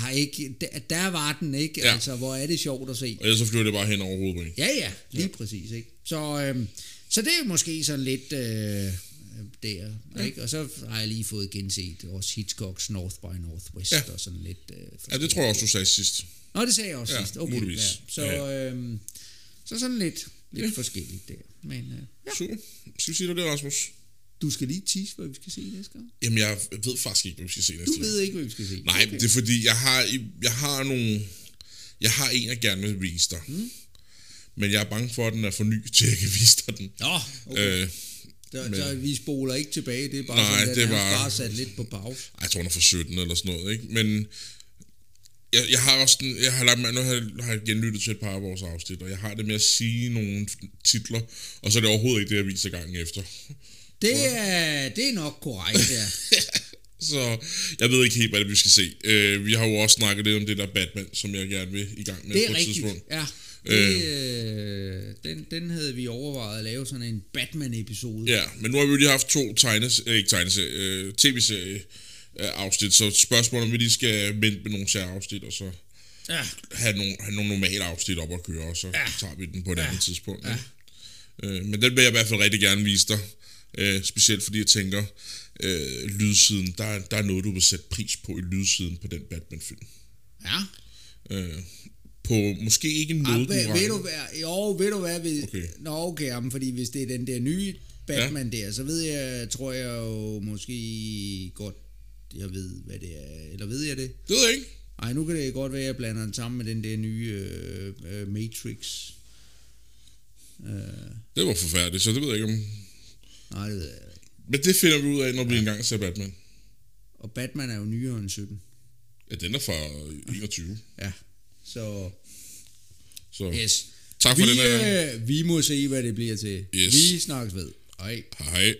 ah, ikke, der, der var den, ikke, Ja. altså, hvor er det sjovt at se. Og ellers så flyver det bare hen over hovedet på. Ja, ja, lige ja. præcis, ikke? Så, øhm, så det er måske sådan lidt øh, der, ja. ikke? Og så har jeg lige fået genset også Hitchcocks North by Northwest Ja. og sådan lidt... Øh, Ja, det tror jeg også, du sagde sidst. Nå, det sagde jeg også Ja, sidst. Okay, muligvis. ja. Så, Ja, øhm, så sådan lidt, lidt ja. forskelligt der. Men øh, ja. Super. Skal vi sige det, Rasmus? du skal lige tease, hvad vi skal se næste gang. Jamen, jeg ved faktisk ikke, hvad vi skal se næste Du gang. ved ikke, hvad vi skal se. Nej, okay. det er fordi, jeg har, jeg har nogle... Jeg har en, jeg gerne vil vise dig. Mm. Men jeg er bange for, at den er for ny til, at jeg kan vise dig den. Nå, okay. Øh, der, men- så vi spoler ikke tilbage, det er bare Nej, sådan, at det er bare- sat lidt på pause. ej, jeg tror, den er fra 17 eller sådan noget, ikke? Men jeg, jeg har også den, jeg har, lagt, mig- nu har jeg, har jeg genlyttet til et par af vores afsnit, og jeg har det med at sige nogle titler, og så er det overhovedet ikke det, jeg viser gangen efter. Det er, det er nok korrekt, ja. Så jeg ved ikke helt, hvad det vi skal se. Øh, vi har jo også snakket lidt om det der Batman, som jeg gerne vil i gang med Det på er et rigtigt, tidspunkt. ja. Det, øh, den, den havde vi overvejet at lave sådan en Batman-episode. Ja, men nu har vi jo lige haft to tegnes, øh, ikke tegneserie, øh, tv-serie øh, afsnit, så spørgsmålet om vi lige skal vente med nogle særafsnit, og så ja. have nogle, have nogle normale afsnit op at køre, og så ja. tager vi den på et Ja. andet tidspunkt. Ja. Øh, men den vil jeg i hvert fald rigtig gerne vise dig, øh, specielt fordi jeg tænker, øh, lydsiden, der, er- der er noget, du vil sætte pris på i lydsiden på den Batman-film. Ja. Øh, på måske ikke noget, Ah, du ved, du hvad, jo, ved du hvad, ved, okay. Nå, okay, jamen, fordi hvis det er den der nye Batman ja. der, så ved jeg, tror jeg jo måske godt, jeg ved, hvad det er, eller ved jeg det? Det ved jeg ikke. Ej, nu kan det godt være, at jeg blander den sammen med den der nye øh, øh, Matrix. Øh, Det var forfærdeligt, så det ved jeg ikke om... nej, det ved jeg ikke. Men det finder vi ud af, når vi engang ser Batman. Og Batman er jo nyere end 17. Ja, den er fra 21. Ja, så Så yes. tak for vi, den her øh, vi må se, hvad det bliver til. Yes. Vi snakkes ved. Hej. Hej.